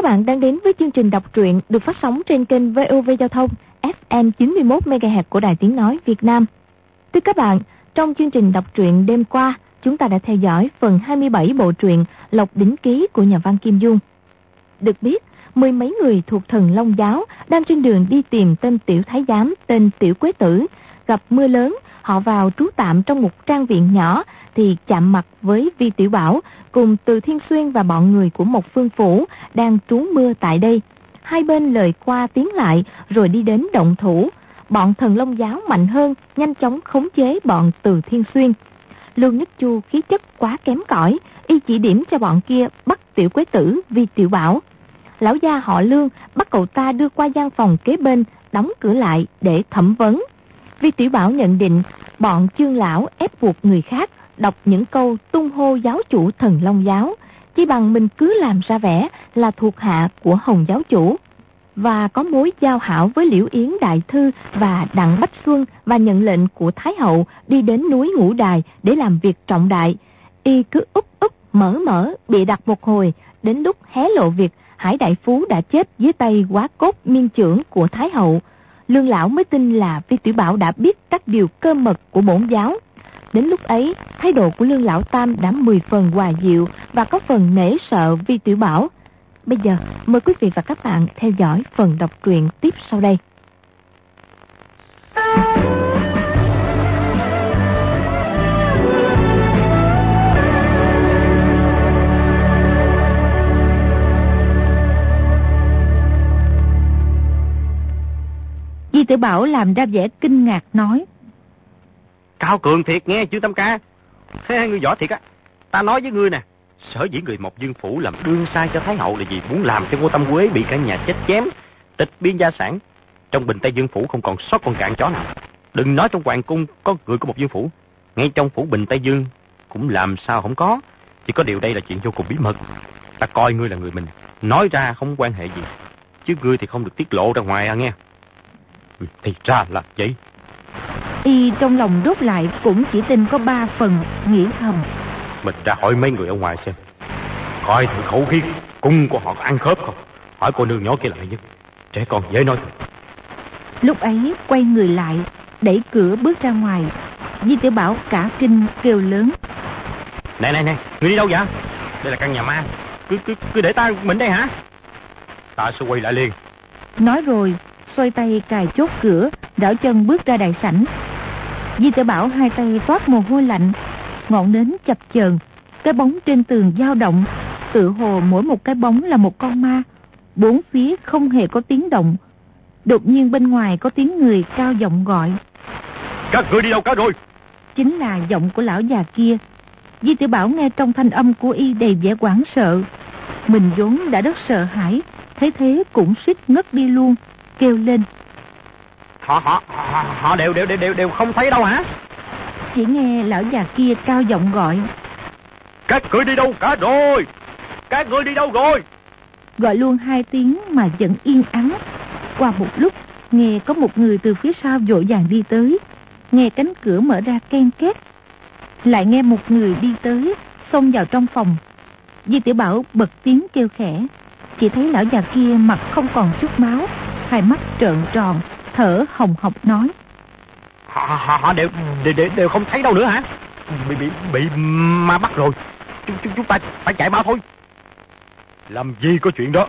Các bạn đang đến với chương trình đọc truyện được phát sóng trên kênh VOV Giao thông FM 91 MHz của Đài Tiếng nói Việt Nam. Thưa các bạn, trong chương trình đọc truyện đêm qua, chúng ta đã theo dõi phần 27 bộ truyện Lộc đỉnh ký của nhà văn Kim Dung. Được biết, mười mấy người thuộc thần Long giáo đang trên đường đi tìm tên tiểu thái giám tên tiểu quế tử, gặp mưa lớn, họ vào trú tạm trong một trang viện nhỏ thì chạm mặt với Vi Tiểu Bảo cùng Từ Thiên Xuyên và bọn người của một phương phủ đang trú mưa tại đây. Hai bên lời qua tiếng lại rồi đi đến động thủ. Bọn thần Long giáo mạnh hơn, nhanh chóng khống chế bọn Từ Thiên Xuyên. Lương Nhất Chu khí chất quá kém cỏi, y chỉ điểm cho bọn kia bắt Tiểu Quế Tử Vi Tiểu Bảo. Lão gia họ Lương bắt cậu ta đưa qua gian phòng kế bên, đóng cửa lại để thẩm vấn. Vi Tiểu Bảo nhận định bọn chương lão ép buộc người khác đọc những câu tung hô giáo chủ thần Long giáo, chỉ bằng mình cứ làm ra vẻ là thuộc hạ của Hồng giáo chủ và có mối giao hảo với Liễu Yến Đại Thư và Đặng Bách Xuân và nhận lệnh của Thái Hậu đi đến núi Ngũ Đài để làm việc trọng đại. Y cứ úp úp mở mở bị đặt một hồi, đến lúc hé lộ việc Hải Đại Phú đã chết dưới tay quá cốt miên trưởng của Thái Hậu. Lương Lão mới tin là Vi Tiểu Bảo đã biết các điều cơ mật của bổn giáo Đến lúc ấy, thái độ của Lương Lão Tam đã mười phần hòa dịu và có phần nể sợ Vi Tiểu Bảo. Bây giờ, mời quý vị và các bạn theo dõi phần đọc truyện tiếp sau đây. Di Tử Bảo làm ra vẻ kinh ngạc nói. Cao cường thiệt nghe chứ Tâm Ca. Thế ngươi giỏi thiệt á. Ta nói với ngươi nè. Sở dĩ người Mộc Dương Phủ làm đương sai cho Thái Hậu là vì muốn làm cho Ngô Tâm Quế bị cả nhà chết chém, tịch biên gia sản. Trong bình Tây Dương Phủ không còn sót con cạn chó nào. Đừng nói trong hoàng cung có người của Mộc Dương Phủ. Ngay trong phủ bình Tây Dương cũng làm sao không có. Chỉ có điều đây là chuyện vô cùng bí mật. Ta coi ngươi là người mình. Nói ra không quan hệ gì. Chứ ngươi thì không được tiết lộ ra ngoài à nghe. Ừ, thì ra là vậy. Y trong lòng đốt lại cũng chỉ tin có ba phần, nghĩ thầm. Mình ra hỏi mấy người ở ngoài xem. Coi thử khẩu khí cung của họ có ăn khớp không. Hỏi cô nương nhỏ kia lại nhất. Trẻ con dễ nói. Lúc ấy quay người lại, đẩy cửa bước ra ngoài. Di tiểu Bảo cả kinh kêu lớn. Này này này, người đi đâu vậy? Đây là căn nhà ma. Cứ cứ cứ để ta mình đây hả? Ta sẽ quay lại liền. Nói rồi, xoay tay cài chốt cửa, đảo chân bước ra đại sảnh. Di tử Bảo hai tay toát mồ hôi lạnh, ngọn nến chập chờn, cái bóng trên tường dao động, tự hồ mỗi một cái bóng là một con ma. Bốn phía không hề có tiếng động. Đột nhiên bên ngoài có tiếng người cao giọng gọi. Các người đi đâu cả rồi? Chính là giọng của lão già kia. Di tử Bảo nghe trong thanh âm của y đầy vẻ quảng sợ. Mình vốn đã rất sợ hãi, thấy thế cũng suýt ngất đi luôn, kêu lên. Họ họ họ, họ đều, đều đều đều không thấy đâu hả? Chỉ nghe lão già kia cao giọng gọi. Các người đi đâu cả rồi? Các người đi đâu rồi? Gọi luôn hai tiếng mà vẫn yên ắng. Qua một lúc nghe có một người từ phía sau vội vàng đi tới. Nghe cánh cửa mở ra ken két. Lại nghe một người đi tới xông vào trong phòng. Di tiểu bảo bật tiếng kêu khẽ. Chỉ thấy lão già kia mặt không còn chút máu hai mắt trợn tròn thở hồng hộc nói. Họ, họ, họ đều, đều, đều, không thấy đâu nữa hả? Bị, bị, bị ma bắt rồi. Chúng, chúng, chúng ta phải chạy mau thôi. Làm gì có chuyện đó?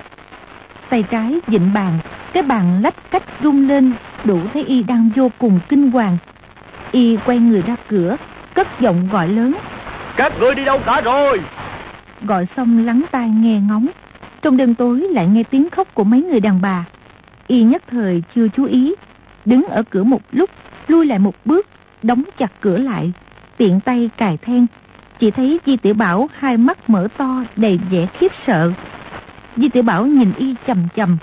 Tay trái dịnh bàn, cái bàn lách cách rung lên, đủ thấy y đang vô cùng kinh hoàng. Y quay người ra cửa, cất giọng gọi lớn. Các người đi đâu cả rồi? Gọi xong lắng tai nghe ngóng. Trong đêm tối lại nghe tiếng khóc của mấy người đàn bà y nhất thời chưa chú ý, đứng ở cửa một lúc, lui lại một bước, đóng chặt cửa lại, tiện tay cài then. Chỉ thấy Di Tiểu Bảo hai mắt mở to đầy vẻ khiếp sợ. Di Tiểu Bảo nhìn y chầm chầm,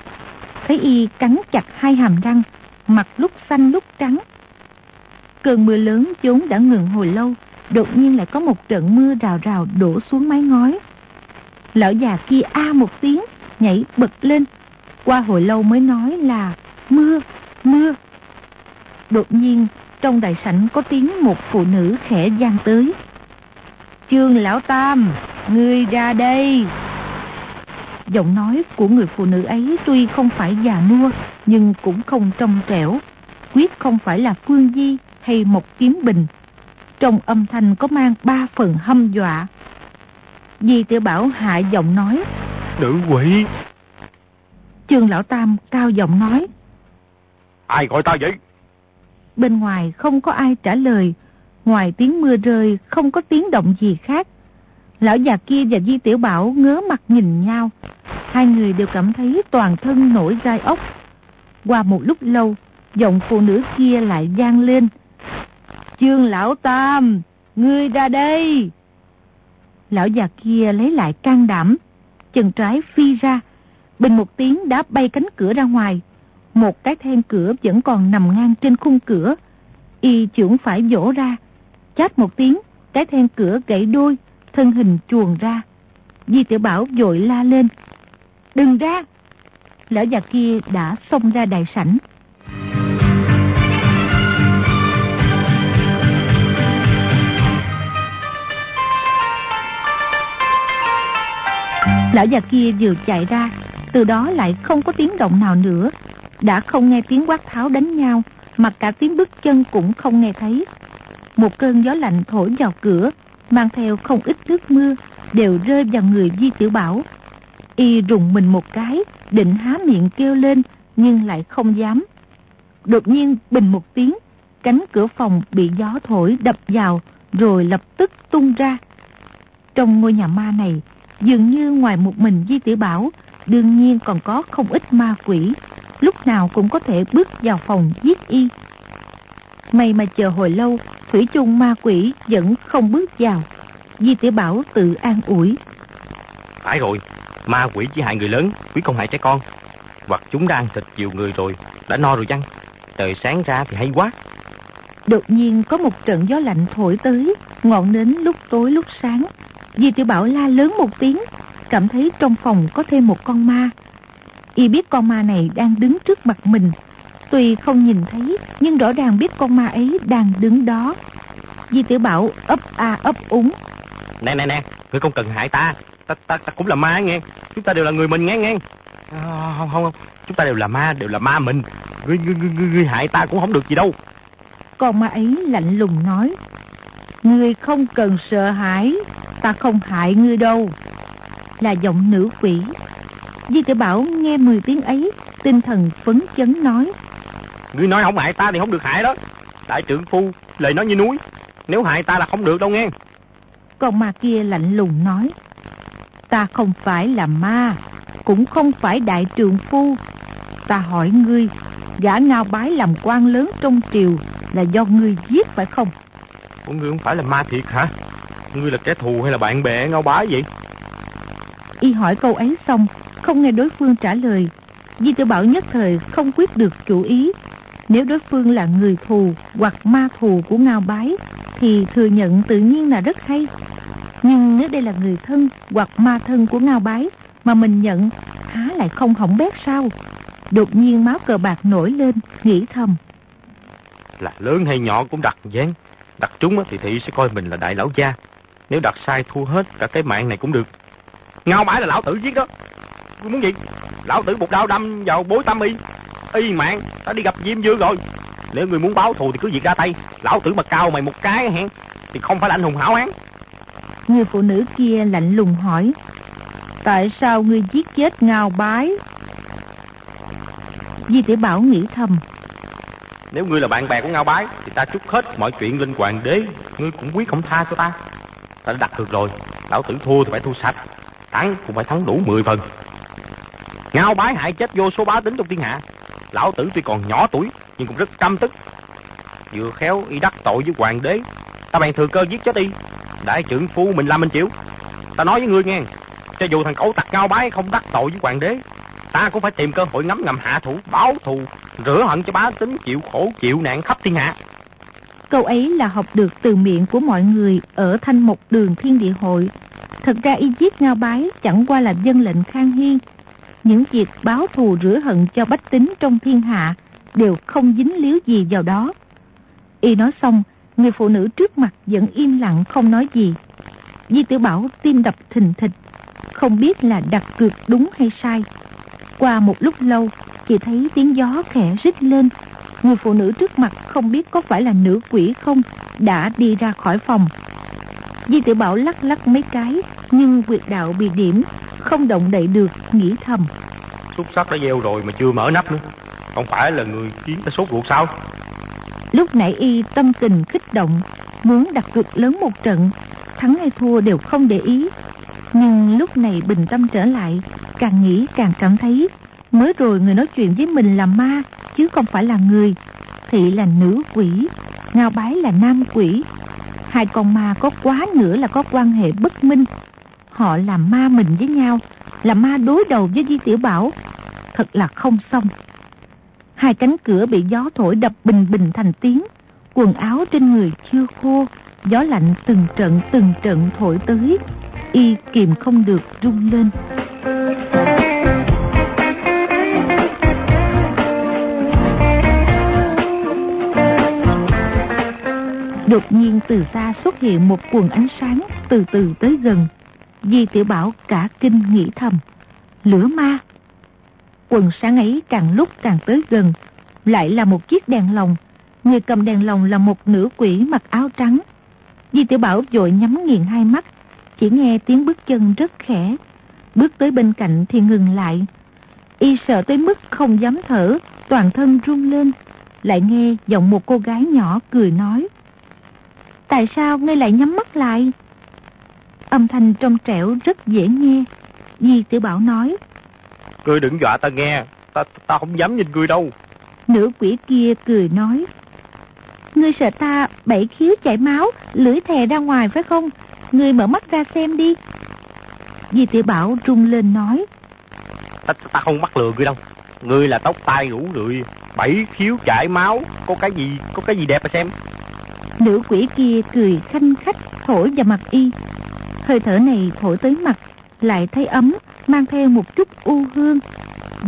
thấy y cắn chặt hai hàm răng, mặt lúc xanh lúc trắng. Cơn mưa lớn vốn đã ngừng hồi lâu, đột nhiên lại có một trận mưa rào rào đổ xuống mái ngói. Lão già kia a một tiếng, nhảy bật lên, qua hồi lâu mới nói là mưa, mưa. Đột nhiên, trong đại sảnh có tiếng một phụ nữ khẽ gian tới. Trương Lão Tam, ngươi ra đây. Giọng nói của người phụ nữ ấy tuy không phải già nua, nhưng cũng không trong trẻo. Quyết không phải là Phương Di hay một kiếm bình. Trong âm thanh có mang ba phần hâm dọa. Di tiểu Bảo hạ giọng nói. Nữ quỷ! Trương Lão Tam cao giọng nói. Ai gọi ta vậy? Bên ngoài không có ai trả lời. Ngoài tiếng mưa rơi không có tiếng động gì khác. Lão già kia và Di Tiểu Bảo ngớ mặt nhìn nhau. Hai người đều cảm thấy toàn thân nổi gai ốc. Qua một lúc lâu, giọng phụ nữ kia lại gian lên. Trương Lão Tam, ngươi ra đây. Lão già kia lấy lại can đảm, chân trái phi ra, bình một tiếng đã bay cánh cửa ra ngoài. Một cái then cửa vẫn còn nằm ngang trên khung cửa. Y trưởng phải vỗ ra, chát một tiếng, cái then cửa gãy đôi, thân hình chuồn ra. Di tiểu Bảo vội la lên. Đừng ra! Lão già kia đã xông ra đại sảnh. Lão già kia vừa chạy ra, từ đó lại không có tiếng động nào nữa. Đã không nghe tiếng quát tháo đánh nhau, mà cả tiếng bước chân cũng không nghe thấy. Một cơn gió lạnh thổi vào cửa, mang theo không ít nước mưa, đều rơi vào người Di Tiểu Bảo. Y rùng mình một cái, định há miệng kêu lên, nhưng lại không dám. Đột nhiên bình một tiếng, cánh cửa phòng bị gió thổi đập vào, rồi lập tức tung ra. Trong ngôi nhà ma này, dường như ngoài một mình Di Tiểu Bảo, đương nhiên còn có không ít ma quỷ, lúc nào cũng có thể bước vào phòng giết y. May mà chờ hồi lâu, Thủy chung ma quỷ vẫn không bước vào. Di tiểu Bảo tự an ủi. Phải rồi, ma quỷ chỉ hại người lớn, quý không hại trẻ con. Hoặc chúng đang thịt nhiều người rồi, đã no rồi chăng? Trời sáng ra thì hay quá. Đột nhiên có một trận gió lạnh thổi tới, ngọn nến lúc tối lúc sáng. Di tiểu Bảo la lớn một tiếng, cảm thấy trong phòng có thêm một con ma. Y biết con ma này đang đứng trước mặt mình, Tuy không nhìn thấy, nhưng rõ ràng biết con ma ấy đang đứng đó. Di tiểu Bảo ấp a ấp úng. Nè nè nè, ngươi không cần hại ta. Ta, ta, ta cũng là ma nghe. Chúng ta đều là người mình nghe nghe. À, không, không, không. Chúng ta đều là ma, đều là ma mình. Ngươi, ngươi, ngươi, ngươi hại ta cũng không được gì đâu. Con ma ấy lạnh lùng nói. Ngươi không cần sợ hãi. Ta không hại ngươi đâu. Là giọng nữ quỷ. Di tiểu Bảo nghe 10 tiếng ấy, tinh thần phấn chấn nói. Ngươi nói không hại ta thì không được hại đó. Đại trưởng phu, lời nói như núi. Nếu hại ta là không được đâu nghe. Con ma kia lạnh lùng nói. Ta không phải là ma, cũng không phải đại trưởng phu. Ta hỏi ngươi, gã ngao bái làm quan lớn trong triều là do ngươi giết phải không? Ủa ngươi không phải là ma thiệt hả? Ngươi là kẻ thù hay là bạn bè ngao bái vậy? Y hỏi câu ấy xong, không nghe đối phương trả lời. Di tiểu Bảo nhất thời không quyết được chủ ý, nếu đối phương là người thù hoặc ma thù của Ngao Bái thì thừa nhận tự nhiên là rất hay. Nhưng nếu đây là người thân hoặc ma thân của Ngao Bái mà mình nhận há lại không hỏng bét sao? Đột nhiên máu cờ bạc nổi lên, nghĩ thầm. Là lớn hay nhỏ cũng đặt dán. Đặt trúng thì thị sẽ coi mình là đại lão gia. Nếu đặt sai thua hết cả cái mạng này cũng được. Ngao bái là lão tử giết đó. Muốn gì? Lão tử một đao đâm vào bối tam y. Y mạng ta đi gặp diêm dương rồi. Nếu người muốn báo thù thì cứ việc ra tay. Lão tử mà cao mày một cái hẹn thì không phải là anh hùng hảo hán. Người phụ nữ kia lạnh lùng hỏi tại sao ngươi giết chết ngao bái? Di tiểu bảo nghĩ thầm nếu ngươi là bạn bè của ngao bái thì ta trút hết mọi chuyện lên hoàng đế. Ngươi cũng quyết không tha cho ta. Ta đã đặt được rồi. Lão tử thua thì phải thua sạch thắng cũng phải thắng đủ 10 phần. Ngao bái hại chết vô số bá tính trong thiên hạ. Lão tử tuy còn nhỏ tuổi, nhưng cũng rất căm tức. Vừa khéo y đắc tội với hoàng đế. Ta bèn thừa cơ giết chết y. Đại trưởng phu mình làm mình chịu. Ta nói với ngươi nghe, cho dù thằng cẩu tặc ngao bái không đắc tội với hoàng đế, ta cũng phải tìm cơ hội ngắm ngầm hạ thủ, báo thù, rửa hận cho bá tính chịu khổ, chịu nạn khắp thiên hạ. Câu ấy là học được từ miệng của mọi người ở thanh mục đường thiên địa hội thật ra y giết ngao bái chẳng qua là dân lệnh khang Hy. những việc báo thù rửa hận cho bách tính trong thiên hạ đều không dính líu gì vào đó. Y nói xong, người phụ nữ trước mặt vẫn im lặng không nói gì. Di tử Bảo tim đập thình thịch, không biết là đặt cược đúng hay sai. Qua một lúc lâu, chỉ thấy tiếng gió khẽ rít lên. Người phụ nữ trước mặt không biết có phải là nữ quỷ không, đã đi ra khỏi phòng. Di tiểu Bảo lắc lắc mấy cái, nhưng quyệt đạo bị điểm, không động đậy được, nghĩ thầm. Xúc sắc đã gieo rồi mà chưa mở nắp nữa. Không phải là người khiến ta sốt ruột sao? Lúc nãy y tâm tình kích động, muốn đặt cược lớn một trận, thắng hay thua đều không để ý. Nhưng lúc này bình tâm trở lại, càng nghĩ càng cảm thấy mới rồi người nói chuyện với mình là ma, chứ không phải là người. Thị là nữ quỷ, ngao bái là nam quỷ. Hai con ma có quá nữa là có quan hệ bất minh. Họ làm ma mình với nhau, là ma đối đầu với Di Tiểu Bảo. Thật là không xong. Hai cánh cửa bị gió thổi đập bình bình thành tiếng. Quần áo trên người chưa khô, gió lạnh từng trận từng trận thổi tới. Y kìm không được rung lên. Đột nhiên từ xa xuất hiện một quần ánh sáng từ từ tới gần. Di tiểu Bảo cả kinh nghĩ thầm. Lửa ma. Quần sáng ấy càng lúc càng tới gần. Lại là một chiếc đèn lồng. Người cầm đèn lồng là một nữ quỷ mặc áo trắng. Di tiểu Bảo vội nhắm nghiền hai mắt. Chỉ nghe tiếng bước chân rất khẽ. Bước tới bên cạnh thì ngừng lại. Y sợ tới mức không dám thở, toàn thân run lên. Lại nghe giọng một cô gái nhỏ cười nói. Tại sao ngươi lại nhắm mắt lại? Âm thanh trong trẻo rất dễ nghe. Di tiểu Bảo nói. Ngươi đừng dọa ta nghe, ta ta không dám nhìn ngươi đâu. Nữ quỷ kia cười nói. Ngươi sợ ta bảy khiếu chảy máu, lưỡi thè ra ngoài phải không? Ngươi mở mắt ra xem đi. Di tiểu Bảo rung lên nói. Ta, ta không mắc lừa ngươi đâu. Ngươi là tóc tai rủ rượi, bảy khiếu chảy máu, có cái gì, có cái gì đẹp mà xem. Nữ quỷ kia cười khanh khách thổi vào mặt y. Hơi thở này thổi tới mặt, lại thấy ấm, mang theo một chút u hương.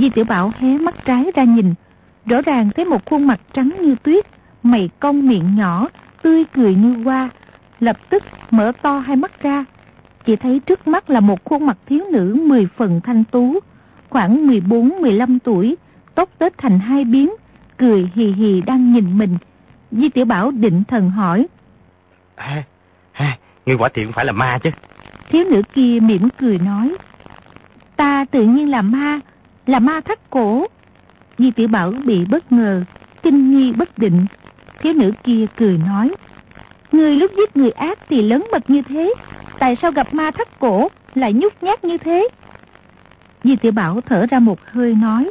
Di tiểu Bảo hé mắt trái ra nhìn, rõ ràng thấy một khuôn mặt trắng như tuyết, mày cong miệng nhỏ, tươi cười như hoa. Lập tức mở to hai mắt ra, chỉ thấy trước mắt là một khuôn mặt thiếu nữ mười phần thanh tú, khoảng 14-15 tuổi, tóc tết thành hai biến, cười hì hì đang nhìn mình, Di Tiểu Bảo định thần hỏi. À, à, ngươi quả thiện phải là ma chứ. Thiếu nữ kia mỉm cười nói. Ta tự nhiên là ma, là ma thắt cổ. Di Tiểu Bảo bị bất ngờ, kinh nghi bất định. Thiếu nữ kia cười nói. Người lúc giết người ác thì lớn mật như thế, tại sao gặp ma thắt cổ lại nhút nhát như thế? Di Tiểu Bảo thở ra một hơi nói.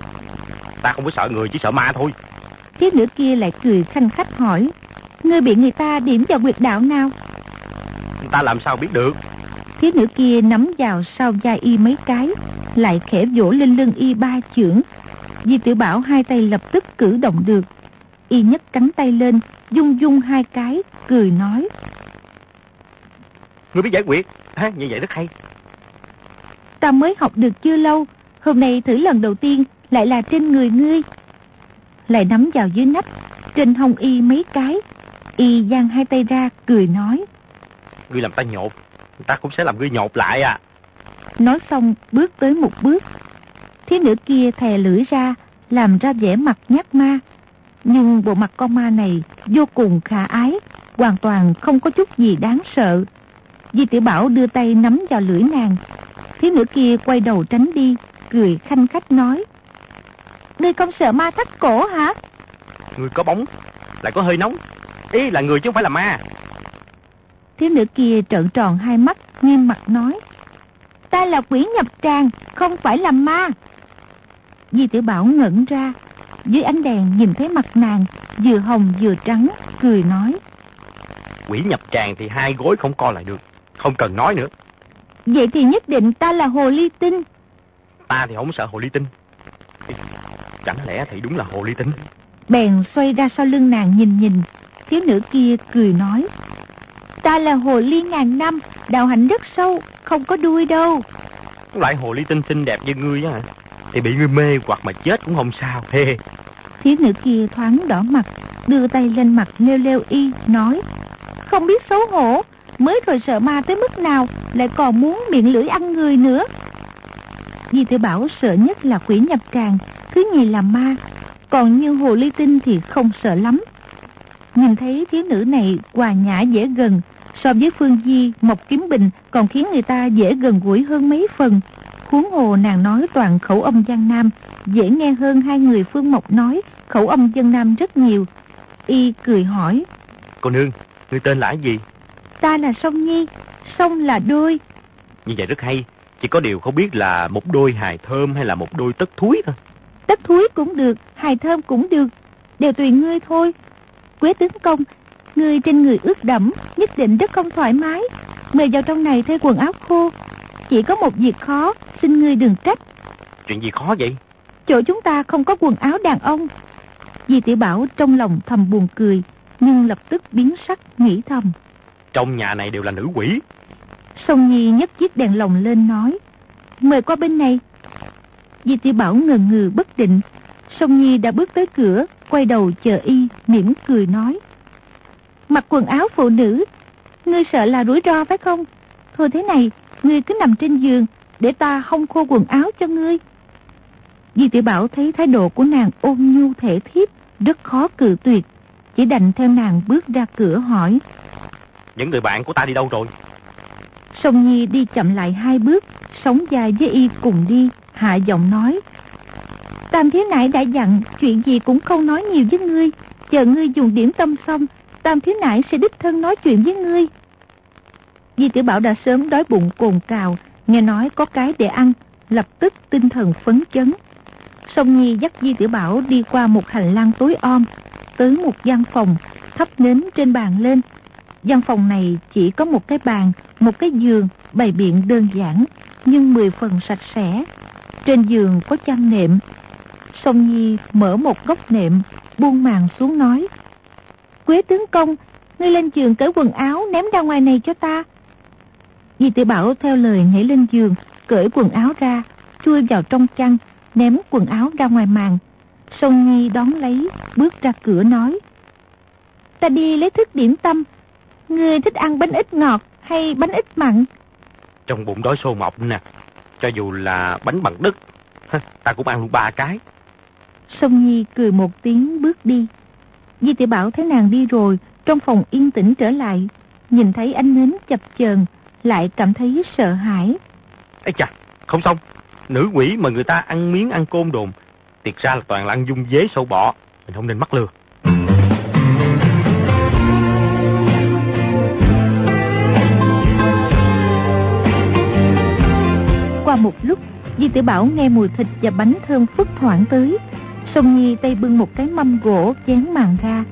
Ta không có sợ người, chỉ sợ ma thôi. Thiếu nữ kia lại cười khanh khách hỏi. Ngươi bị người ta điểm vào quyệt đạo nào? Ta làm sao biết được? Thiếu nữ kia nắm vào sau vai y mấy cái, lại khẽ vỗ lên lưng y ba chưởng. Di tiểu Bảo hai tay lập tức cử động được. Y nhấc cánh tay lên, dung dung hai cái, cười nói. Ngươi biết giải quyết, à, như vậy rất hay. Ta mới học được chưa lâu, hôm nay thử lần đầu tiên lại là trên người ngươi lại nắm vào dưới nách, trên hông y mấy cái. Y giang hai tay ra, cười nói. Ngươi làm ta nhột, ta cũng sẽ làm ngươi nhột lại à. Nói xong, bước tới một bước. Thiếu nữ kia thè lưỡi ra, làm ra vẻ mặt nhát ma. Nhưng bộ mặt con ma này vô cùng khả ái, hoàn toàn không có chút gì đáng sợ. Di tiểu Bảo đưa tay nắm vào lưỡi nàng. Thiếu nữ kia quay đầu tránh đi, cười khanh khách nói. Ngươi không sợ ma thắt cổ hả? Người có bóng, lại có hơi nóng. Ý là người chứ không phải là ma. Thiếu nữ kia trợn tròn hai mắt, nghiêm mặt nói. Ta là quỷ nhập tràng, không phải là ma. Di tiểu Bảo ngẩn ra, dưới ánh đèn nhìn thấy mặt nàng, vừa hồng vừa trắng, cười nói. Quỷ nhập tràng thì hai gối không co lại được, không cần nói nữa. Vậy thì nhất định ta là hồ ly tinh. Ta thì không sợ hồ ly tinh. Chẳng lẽ thì đúng là hồ ly tinh? Bèn xoay ra sau lưng nàng nhìn nhìn, thiếu nữ kia cười nói. Ta là hồ ly ngàn năm, đạo hạnh rất sâu, không có đuôi đâu. Loại hồ ly tinh xinh đẹp như ngươi á, thì bị ngươi mê hoặc mà chết cũng không sao. Hê. Thiếu nữ kia thoáng đỏ mặt, đưa tay lên mặt leo leo y, nói. Không biết xấu hổ, mới rồi sợ ma tới mức nào, lại còn muốn miệng lưỡi ăn người nữa. Di tiểu Bảo sợ nhất là quỷ nhập tràng, thứ nhì là ma, còn như hồ ly tinh thì không sợ lắm. Nhìn thấy thiếu nữ này hòa nhã dễ gần, so với Phương Di, Mộc Kiếm Bình còn khiến người ta dễ gần gũi hơn mấy phần. Huống hồ nàng nói toàn khẩu âm Giang Nam, dễ nghe hơn hai người Phương Mộc nói khẩu âm dân Nam rất nhiều. Y cười hỏi. Cô nương, người tên là gì? Ta là Song Nhi, Song là đôi. Như vậy rất hay, chỉ có điều không biết là một đôi hài thơm hay là một đôi tất thúi thôi. Tất thúi cũng được, hài thơm cũng được, đều tùy ngươi thôi. Quế tướng công, ngươi trên người ướt đẫm, nhất định rất không thoải mái. Mời vào trong này thay quần áo khô. Chỉ có một việc khó, xin ngươi đừng trách. Chuyện gì khó vậy? Chỗ chúng ta không có quần áo đàn ông. Di tiểu Bảo trong lòng thầm buồn cười, nhưng lập tức biến sắc nghĩ thầm. Trong nhà này đều là nữ quỷ. Song Nhi nhấc chiếc đèn lồng lên nói. Mời qua bên này. Di tiểu Bảo ngờ ngừ bất định. Song Nhi đã bước tới cửa, quay đầu chờ y, mỉm cười nói. Mặc quần áo phụ nữ, ngươi sợ là rủi ro phải không? Thôi thế này, ngươi cứ nằm trên giường, để ta không khô quần áo cho ngươi. Di tiểu Bảo thấy thái độ của nàng ôn nhu thể thiếp, rất khó cự tuyệt. Chỉ đành theo nàng bước ra cửa hỏi. Những người bạn của ta đi đâu rồi? Song Nhi đi chậm lại hai bước, sống dài với y cùng đi, hạ giọng nói. Tam thiếu nại đã dặn, chuyện gì cũng không nói nhiều với ngươi. Chờ ngươi dùng điểm tâm xong, Tam thiếu nại sẽ đích thân nói chuyện với ngươi. Di tiểu Bảo đã sớm đói bụng cồn cào, nghe nói có cái để ăn, lập tức tinh thần phấn chấn. Song Nhi dắt Di Tiểu Bảo đi qua một hành lang tối om, tới một gian phòng, thắp nến trên bàn lên. Gian phòng này chỉ có một cái bàn, một cái giường, bày biện đơn giản, nhưng mười phần sạch sẽ. Trên giường có chăn nệm. Song Nhi mở một góc nệm, buông màn xuống nói. Quế tướng công, ngươi lên giường cởi quần áo ném ra ngoài này cho ta. Di tiểu Bảo theo lời nhảy lên giường, cởi quần áo ra, chui vào trong chăn, ném quần áo ra ngoài màn. Song Nhi đón lấy, bước ra cửa nói. Ta đi lấy thức điểm tâm. Ngươi thích ăn bánh ít ngọt hay bánh ít mặn? Trong bụng đói sôi mọc nè. Cho dù là bánh bằng đất, ta cũng ăn luôn ba cái. Song Nhi cười một tiếng bước đi. Di tiểu Bảo thấy nàng đi rồi, trong phòng yên tĩnh trở lại. Nhìn thấy ánh nến chập chờn lại cảm thấy sợ hãi. Ây chà, không xong. Nữ quỷ mà người ta ăn miếng ăn côn đồn. Tiệt ra là toàn là ăn dung dế sâu bọ. Mình không nên mắc lừa. Một lúc, Di Tử Bảo nghe mùi thịt và bánh thơm phức thoảng tới. Song Nhi tay bưng một cái mâm gỗ chén màn ra.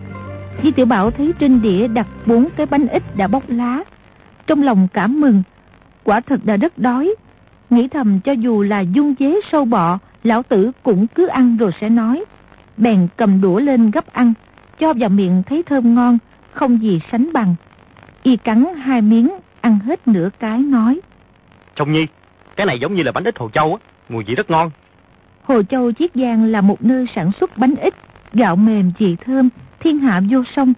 Di Tiểu Bảo thấy trên đĩa đặt bốn cái bánh ít đã bóc lá. Trong lòng cảm mừng, quả thật đã rất đói. Nghĩ thầm cho dù là dung dế sâu bọ, lão tử cũng cứ ăn rồi sẽ nói. Bèn cầm đũa lên gấp ăn, cho vào miệng thấy thơm ngon, không gì sánh bằng. Y cắn hai miếng, ăn hết nửa cái nói. Trông Nhi, cái này giống như là bánh ít Hồ Châu á, mùi vị rất ngon. Hồ Châu Chiết Giang là một nơi sản xuất bánh ít, gạo mềm vị thơm, thiên hạ vô song.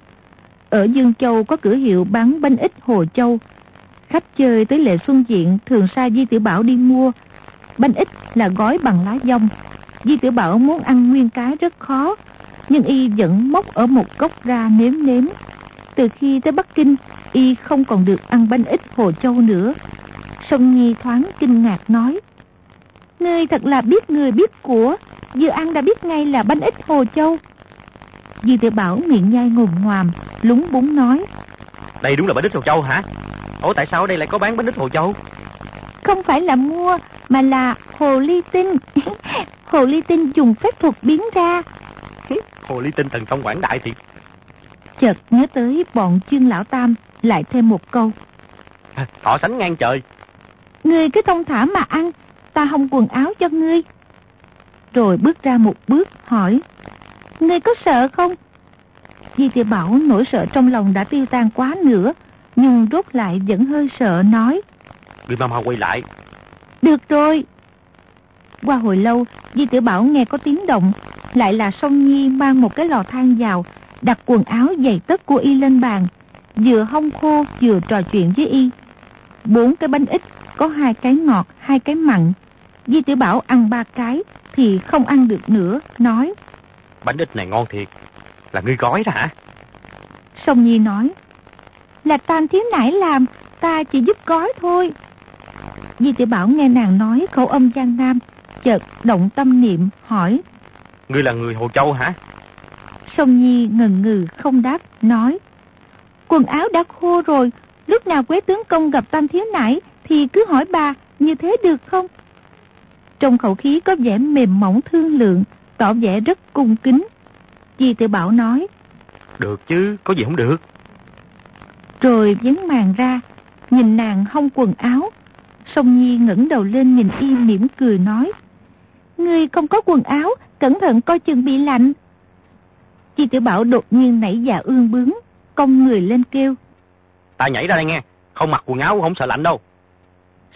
Ở Dương Châu có cửa hiệu bán bánh ít Hồ Châu. Khách chơi tới lệ xuân diện thường sai Di Tiểu Bảo đi mua. Bánh ít là gói bằng lá dông. Di Tiểu Bảo muốn ăn nguyên cái rất khó, nhưng y vẫn móc ở một cốc ra nếm nếm. Từ khi tới Bắc Kinh, y không còn được ăn bánh ít Hồ Châu nữa. Song Nhi thoáng kinh ngạc nói. Ngươi thật là biết người biết của, vừa ăn đã biết ngay là bánh ít Hồ Châu. Di tiểu Bảo miệng nhai ngồm ngoàm, lúng búng nói. Đây đúng là bánh ít Hồ Châu hả? Ủa tại sao ở đây lại có bán bánh ít Hồ Châu? Không phải là mua, mà là hồ ly tinh. hồ ly tinh dùng phép thuật biến ra. Hồ ly tinh thần thông quảng đại thiệt. Chợt nhớ tới bọn chương lão tam, lại thêm một câu. Họ sánh ngang trời. Ngươi cứ thông thả mà ăn, ta không quần áo cho ngươi. Rồi bước ra một bước hỏi. Ngươi có sợ không? Di tiểu Bảo nỗi sợ trong lòng đã tiêu tan quá nữa, nhưng rốt lại vẫn hơi sợ nói. Người mau mau quay lại. Được rồi. Qua hồi lâu, Di tiểu Bảo nghe có tiếng động, lại là Song Nhi mang một cái lò than vào, đặt quần áo giày tất của y lên bàn, vừa hong khô vừa trò chuyện với y. Bốn cái bánh ít, có hai cái ngọt, hai cái mặn. Di Tiểu Bảo ăn ba cái thì không ăn được nữa, nói. Bánh ít này ngon thiệt, là ngươi gói đó hả? Sông Nhi nói. Là Tam Thiếu Nải làm, ta chỉ giúp gói thôi. Di Tiểu Bảo nghe nàng nói khẩu âm Giang Nam, chợt động tâm niệm, hỏi. Ngươi là người Hồ Châu hả? Sông Nhi ngần ngừ không đáp, nói. Quần áo đã khô rồi, lúc nào quế tướng công gặp Tam Thiếu Nải thì cứ hỏi bà, như thế được không? Trong khẩu khí có vẻ mềm mỏng thương lượng, tỏ vẻ rất cung kính. Di Tiểu Bảo nói. Được chứ, có gì không được. Rồi vén màn ra, nhìn nàng hông quần áo. Song Nhi ngẩng đầu lên nhìn y mỉm cười nói. Ngươi không có quần áo, cẩn thận coi chừng bị lạnh. Chi Tiểu Bảo đột nhiên nảy dạ ương bướng, cong người lên kêu. Ta nhảy ra đây nghe, không mặc quần áo không sợ lạnh đâu.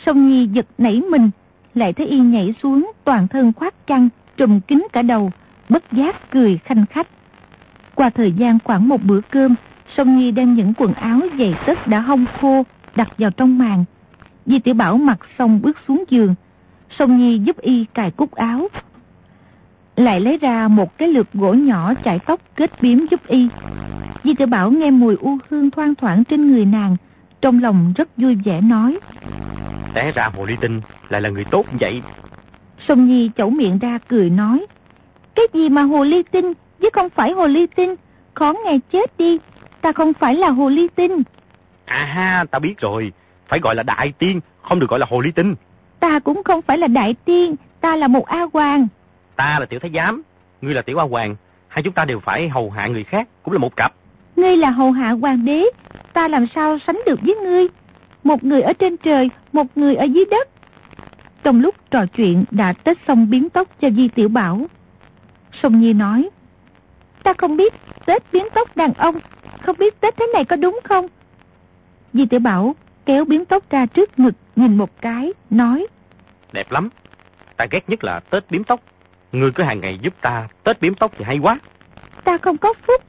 Song Nhi giật nảy mình, lại thấy y nhảy xuống toàn thân khoác chăn, trùm kín cả đầu, bất giác cười khanh khách. Qua thời gian khoảng một bữa cơm, Song Nhi đem những quần áo dày tất đã hong khô đặt vào trong màn. Di Tiểu Bảo mặc xong bước xuống giường. Song Nhi giúp y cài cúc áo. Lại lấy ra một cái lược gỗ nhỏ chải tóc kết biếm giúp y. Di Tiểu Bảo nghe mùi u hương thoang thoảng trên người nàng, trong lòng rất vui vẻ nói. Té ra hồ ly tinh lại là người tốt vậy. Song Nhi chẩu miệng ra cười nói. Cái gì mà hồ ly tinh, chứ không phải hồ ly tinh, khó nghe chết đi, ta không phải là hồ ly tinh. À ha, ta biết rồi, phải gọi là đại tiên, không được gọi là hồ ly tinh. Ta cũng không phải là đại tiên, ta là một A Hoàng. Ta là tiểu thái giám, ngươi là tiểu A Hoàng, hai chúng ta đều phải hầu hạ người khác, cũng là một cặp. Ngươi là hầu hạ hoàng đế, ta làm sao sánh được với ngươi? Một người ở trên trời, một người ở dưới đất. Trong lúc trò chuyện đã tết xong biến tóc cho Di Tiểu Bảo. Sông Nhi nói, ta không biết tết biến tóc đàn ông, không biết tết thế này có đúng không? Di Tiểu Bảo kéo biến tóc ra trước ngực nhìn một cái, nói, Đẹp lắm, ta ghét nhất là tết biếm tóc. Ngươi cứ hàng ngày giúp ta tết biếm tóc thì hay quá. Ta không có phúc,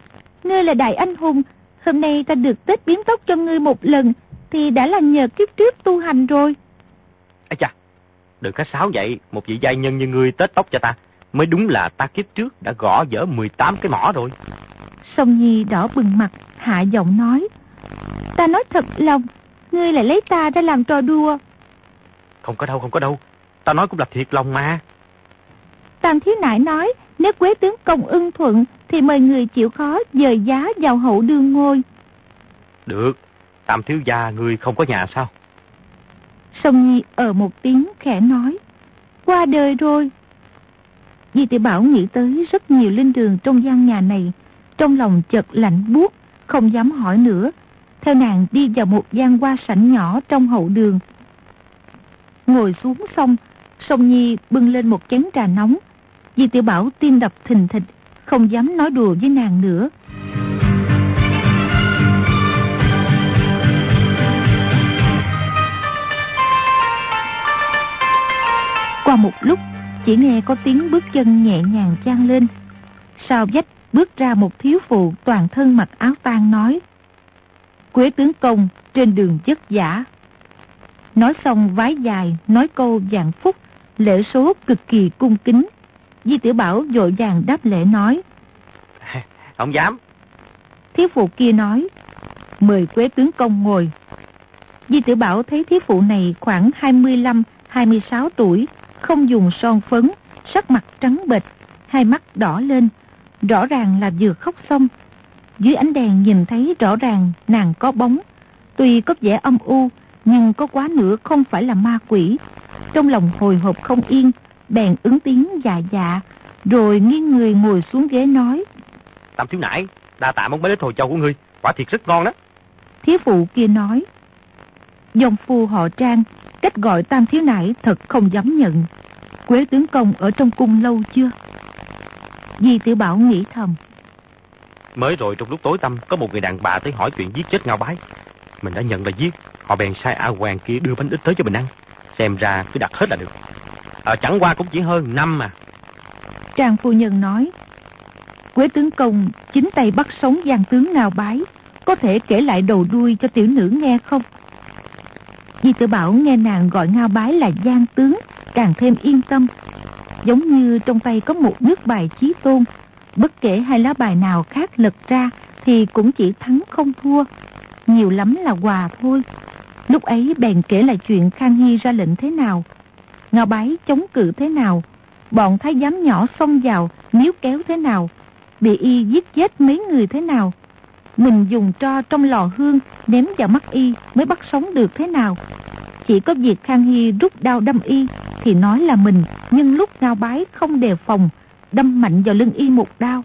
ngươi là đại anh hùng, hôm nay ta được tết biếm tóc cho ngươi một lần, thì đã là nhờ kiếp trước tu hành rồi. Ây cha, đừng có sáo vậy, một vị giai nhân như ngươi tết tóc cho ta, mới đúng là ta kiếp trước đã gõ dở 18 cái mỏ rồi. Song Nhi đỏ bừng mặt, hạ giọng nói, ta nói thật lòng, ngươi lại lấy ta ra làm trò đùa. Không có đâu, không có đâu, ta nói cũng là thiệt lòng mà. Tam Thiếu Nại nói, nếu quế tướng công ưng thuận, thì mời người chịu khó dời giá vào hậu đương ngôi. Được, Tam thiếu gia ngươi không có nhà sao? Song Nhi ở một tiếng khẽ nói, qua đời rồi. Di tiểu Bảo nghĩ tới rất nhiều linh đường trong gian nhà này, trong lòng chợt lạnh buốt, không dám hỏi nữa. Theo nàng đi vào một gian hoa sảnh nhỏ trong hậu đường. Ngồi xuống xong, Song Nhi bưng lên một chén trà nóng. Di tiểu Bảo tim đập thình thịch, không dám nói đùa với nàng nữa. Qua một lúc, chỉ nghe có tiếng bước chân nhẹ nhàng chan lên. Sau vách bước ra một thiếu phụ toàn thân mặc áo tang nói. Quế tướng công trên đường chất giả. Nói xong vái dài, nói câu dạng phúc, lễ số cực kỳ cung kính. Di tiểu Bảo dội vàng đáp lễ nói. Không dám. Thiếu phụ kia nói, mời quế tướng công ngồi. Di tiểu Bảo thấy thiếu phụ này khoảng 25-26 tuổi, không dùng son phấn, sắc mặt trắng bệch, hai mắt đỏ lên, rõ ràng là vừa khóc xong. Dưới ánh đèn nhìn thấy rõ ràng nàng có bóng, tuy có vẻ âm u, nhưng có quá nữa không phải là ma quỷ. Trong lòng hồi hộp không yên, bèn ứng tiếng dạ dạ, rồi nghiêng người ngồi xuống ghế nói. Tam thiếu nải, đa tạ món bánh ít hồi châu của ngươi, quả thiệt rất ngon đó. Thiếu phụ kia nói, dòng phu họ trang, cách gọi tam thiếu nải thật không dám nhận. Quế tướng công ở trong cung lâu chưa? Di tiểu Bảo nghĩ thầm. Mới rồi trong lúc tối tăm có một người đàn bà tới hỏi chuyện giết chết ngao bái. Mình đã nhận là giết, họ bèn sai A Hoàng kia đưa bánh ít tới cho mình ăn. Xem ra cứ đặt hết là được. À, chẳng qua cũng chỉ hơn năm mà. Trang phu nhân nói, Quế tướng công chính tay bắt sống giang tướng ngao bái, có thể kể lại đầu đuôi cho tiểu nữ nghe không? Di tử Bảo nghe nàng gọi ngao bái là giang tướng, càng thêm yên tâm. Giống như trong tay có một nước bài chí tôn, bất kể hai lá bài nào khác lật ra thì cũng chỉ thắng không thua, nhiều lắm là hòa thôi. Lúc ấy bèn kể lại chuyện Khang Hy ra lệnh thế nào, Ngao Bái chống cự thế nào, bọn thái giám nhỏ xông vào, níu kéo thế nào, bị y giết chết mấy người thế nào. Mình dùng tro trong lò hương ném vào mắt y mới bắt sống được thế nào. Chỉ có việc Khang Hy rút đao đâm y thì nói là mình nhưng lúc ngao bái không đề phòng, đâm mạnh vào lưng y một đao.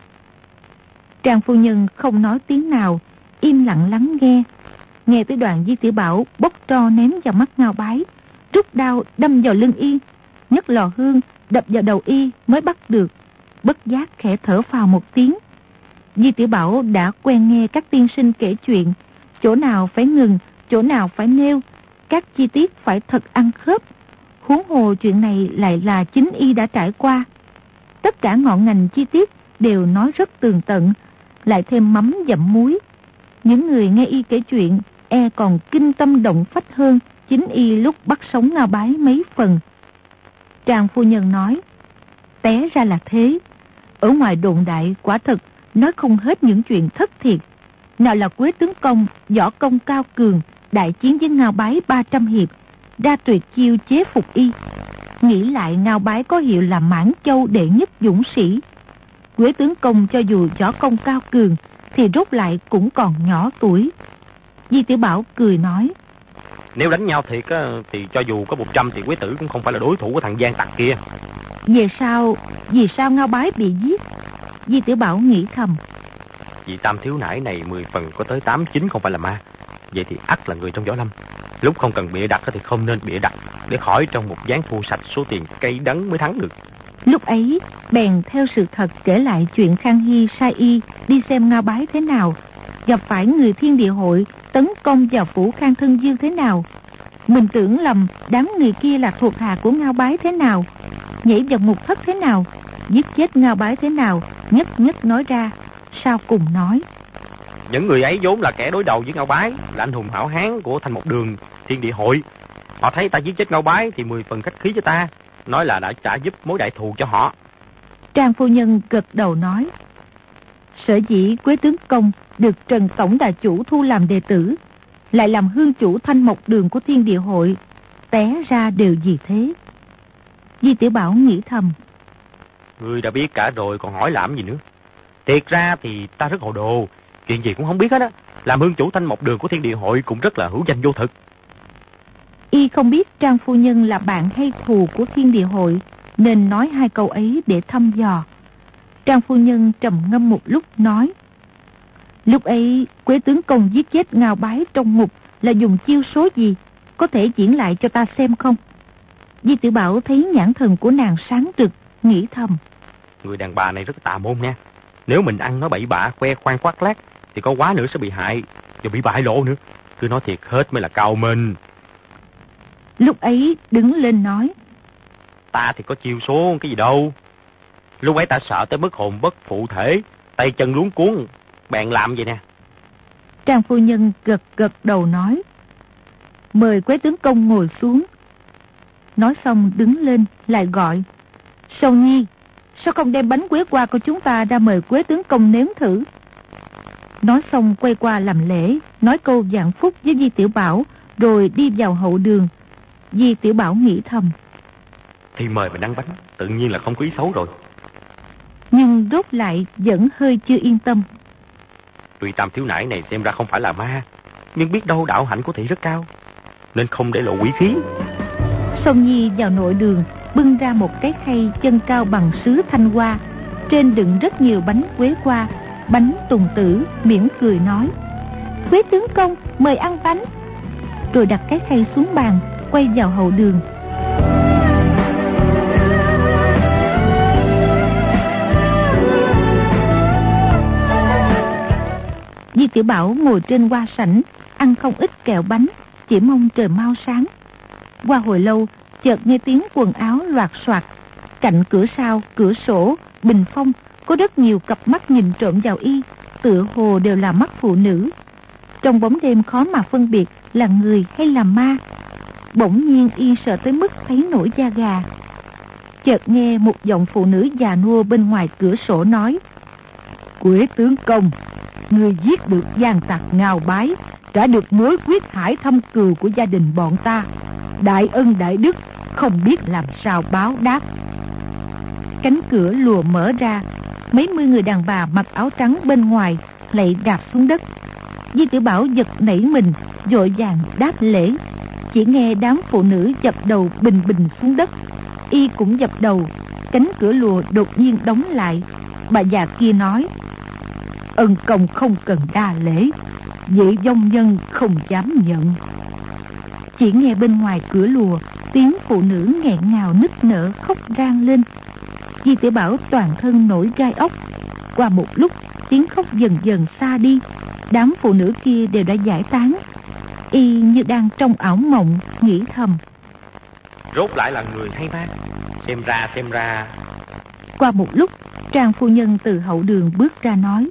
Trang phu nhân không nói tiếng nào, im lặng lắng nghe. Nghe tới đoạn Di Tiểu Bảo bốc tro ném vào mắt ngao bái, rút đao đâm vào lưng y, nhấc lò hương đập vào đầu y mới bắt được. Bất giác khẽ thở phào một tiếng. Di Tiểu Bảo đã quen nghe các tiên sinh kể chuyện, chỗ nào phải ngừng, chỗ nào phải nêu, các chi tiết phải thật ăn khớp. Huống hồ chuyện này lại là chính y đã trải qua. Tất cả ngọn ngành chi tiết đều nói rất tường tận, lại thêm mắm dặm muối. Những người nghe y kể chuyện e còn kinh tâm động phách hơn chính y lúc bắt sống ngao bái mấy phần. Trang phu nhân nói, té ra là thế. Ở ngoài đồn đại quả thật nói không hết những chuyện thất thiệt. Nào là quế tướng công, võ công cao cường, đại chiến với ngao bái 300 hiệp, ra tuyệt chiêu chế phục y. Nghĩ lại ngao bái có hiệu là mãn châu đệ nhất dũng sĩ. Quế tướng công cho dù võ công cao cường, thì rốt lại cũng còn nhỏ tuổi. Di tiểu Bảo cười nói. Nếu đánh nhau thiệt á, thì cho dù có 100 thì quế tử cũng không phải là đối thủ của thằng Giang Tặc kia. Về sao, vì sao Ngao Bái bị giết? Di Tiểu Bảo nghĩ thầm. Vì tam thiếu nải này 10 phần có tới 8 9 không phải là ma. Vậy thì ắt là người trong võ lâm. Lúc không cần bịa đặt thì không nên bịa đặt để khỏi trong một dáng thu sạch số tiền cây đắng mới thắng được. Lúc ấy, bèn theo sự thật kể lại chuyện Khang Hy sai y đi xem Ngao Bái thế nào, gặp phải người thiên địa hội tấn công vào phủ Khang Thân Dương thế nào. Mình tưởng lầm đám người kia là thuộc hạ của Ngao Bái thế nào, nhảy vào ngục thất thế nào, giết chết Ngao Bái thế nào, nhất nhất nói ra, sau cùng nói. Những người ấy vốn là kẻ đối đầu với Ngao Bái, là anh hùng hảo hán của thành một đường thiên địa hội. Họ thấy ta giết chết Ngao Bái thì mười phần khách khí cho ta, nói là đã trả giúp mối đại thù cho họ. Trang phu nhân gật đầu nói. Sở dĩ Quế Tướng Công được Trần Tổng Đà Chủ thu làm đệ tử, lại làm hương chủ thanh mộc đường của thiên địa hội, té ra đều gì thế. Di Tiểu Bảo nghĩ thầm. Ngươi đã biết cả rồi còn hỏi làm gì nữa. Thiệt ra thì ta rất hồ đồ, chuyện gì cũng không biết hết á. Làm hương chủ thanh mộc đường của thiên địa hội cũng rất là hữu danh vô thực. Y không biết Trang Phu Nhân là bạn hay thù của thiên địa hội, nên nói hai câu ấy để thăm dò. Trang Phu Nhân trầm ngâm một lúc nói. Lúc ấy, Quế Tướng Công giết chết ngào bái trong ngục là dùng chiêu số gì? Có thể diễn lại cho ta xem không? Di Tử Bảo thấy nhãn thần của nàng sáng trực, nghĩ thầm. Người đàn bà này rất tà môn nha. Nếu mình ăn nó bậy bạ, khoe khoang khoác lác, thì có quá nữa sẽ bị hại, và bị bại lộ nữa. Cứ nói thiệt hết mới là cao minh. Lúc ấy đứng lên nói. Ta thì có chiêu số cái gì đâu. Lúc ấy ta sợ tới mức hồn bất phụ thể, tay chân luống cuốn, bạn làm vậy nè. Trang phu nhân gật gật đầu nói. Mời quế tướng công ngồi xuống. Nói xong đứng lên lại gọi. Sầu Nhi, sao không đem bánh quế qua của chúng ta ra mời quế tướng công nếm thử? Nói xong quay qua làm lễ, nói câu dạng phúc với Di Tiểu Bảo, rồi đi vào hậu đường. Di Tiểu Bảo nghĩ thầm. Thì mời mà đăng bánh, tự nhiên là không có ý xấu rồi. Nhưng rốt lại vẫn hơi chưa yên tâm. Tuy tam thiếu nải này xem ra không phải là ma, nhưng biết đâu đạo hạnh của thị rất cao, nên không để lộ quỷ khí. Song Nhi vào nội đường, bưng ra một cái khay chân cao bằng sứ thanh hoa, trên đựng rất nhiều bánh quế qua, bánh tùng tử, miễn cười nói. Quế tướng công, mời ăn bánh. Rồi đặt cái khay xuống bàn, quay vào hậu đường. Di Tiểu Bảo ngồi trên hoa sảnh, ăn không ít kẹo bánh, chỉ mong trời mau sáng. Qua hồi lâu, chợt nghe tiếng quần áo loạt soạt. Cạnh cửa sau, cửa sổ, bình phong, có rất nhiều cặp mắt nhìn trộm vào y, tựa hồ đều là mắt phụ nữ. Trong bóng đêm khó mà phân biệt là người hay là ma. Bỗng nhiên y sợ tới mức thấy nổi da gà. Chợt nghe một giọng phụ nữ già nua bên ngoài cửa sổ nói. Quế tướng công, người giết được gian tặc ngào bái, đã được mối quyết hải thâm cừu của gia đình bọn ta. Đại ân đại đức, không biết làm sao báo đáp. Cánh cửa lùa mở ra, mấy mươi người đàn bà mặc áo trắng bên ngoài lại đạp xuống đất. Di tử Bảo giật nảy mình, dội vàng đáp lễ. Chỉ nghe đám phụ nữ dập đầu bình bình xuống đất. Y cũng dập đầu, cánh cửa lùa đột nhiên đóng lại. Bà già kia nói, ân công không cần đa lễ, vị dông nhân không dám nhận. Chỉ nghe bên ngoài cửa lùa, tiếng phụ nữ nghẹn ngào nức nở khóc rang lên. Di tiểu Bảo toàn thân nổi gai ốc. Qua một lúc, tiếng khóc dần dần xa đi. Đám phụ nữ kia đều đã giải tán. Y như đang trong ảo mộng, nghĩ thầm. Rốt lại là người hay ma. Xem ra, xem ra. Qua một lúc, Trang phu nhân từ hậu đường bước ra nói.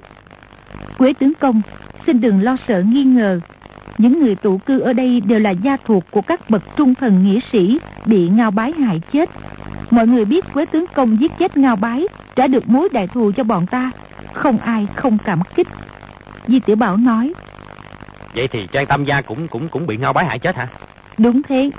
Quế tướng công, xin đừng lo sợ nghi ngờ. Những người tụ cư ở đây đều là gia thuộc của các bậc trung thần nghĩa sĩ bị ngao bái hại chết. Mọi người biết Quế tướng công giết chết ngao bái đã được mối đại thù cho bọn ta. Không ai không cảm kích. Di Tiểu Bảo nói. Vậy thì Trang Tam Gia cũng cũng cũng bị ngao bái hại chết hả? Đúng thế.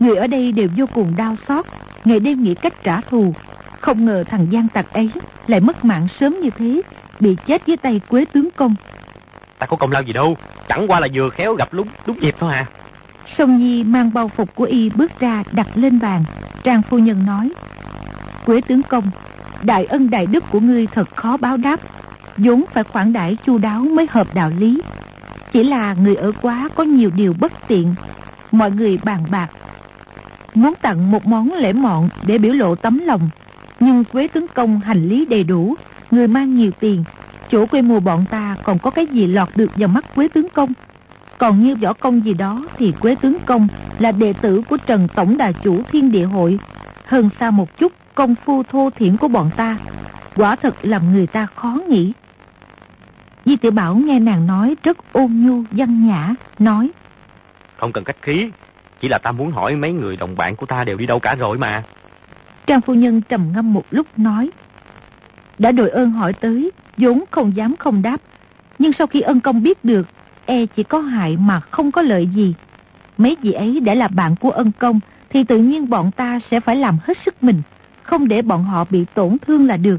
Người ở đây đều vô cùng đau xót, ngày đêm nghĩ cách trả thù. Không ngờ thằng gian tặc ấy lại mất mạng sớm như thế, bị chết dưới tay Quế tướng công. Ta có công lao gì đâu, chẳng qua là vừa khéo gặp lúc đúng dịp thôi à. Sông Nhi mang bao phục của y bước ra đặt lên bàn. Trang phu nhân nói, Quế tướng công, đại ân đại đức của ngươi thật khó báo đáp. vốn phải khoản đãi chu đáo mới hợp đạo lý. Chỉ là người ở quá có nhiều điều bất tiện. Mọi người bàn bạc. Muốn tặng một món lễ mọn để biểu lộ tấm lòng. Nhưng Quế tướng công hành lý đầy đủ, người mang nhiều tiền. Chỗ quê mùa bọn ta còn có cái gì lọt được vào mắt Quế tướng công. Còn như võ công gì đó thì Quế tướng công là đệ tử của Trần Tổng Đà Chủ Thiên Địa Hội. Hơn xa một chút công phu thô thiển của bọn ta. Quả thật làm người ta khó nghĩ. Di tiểu Bảo nghe nàng nói rất ôn nhu, văn nhã, nói. Không cần cách khí, chỉ là ta muốn hỏi mấy người đồng bạn của ta đều đi đâu cả rồi mà. Trang phu nhân trầm ngâm một lúc nói. Đã đội ơn hỏi tới, vốn không dám không đáp. Nhưng sau khi ân công biết được, e chỉ có hại mà không có lợi gì. Mấy vị ấy đã là bạn của ân công, thì tự nhiên bọn ta sẽ phải làm hết sức mình, không để bọn họ bị tổn thương là được.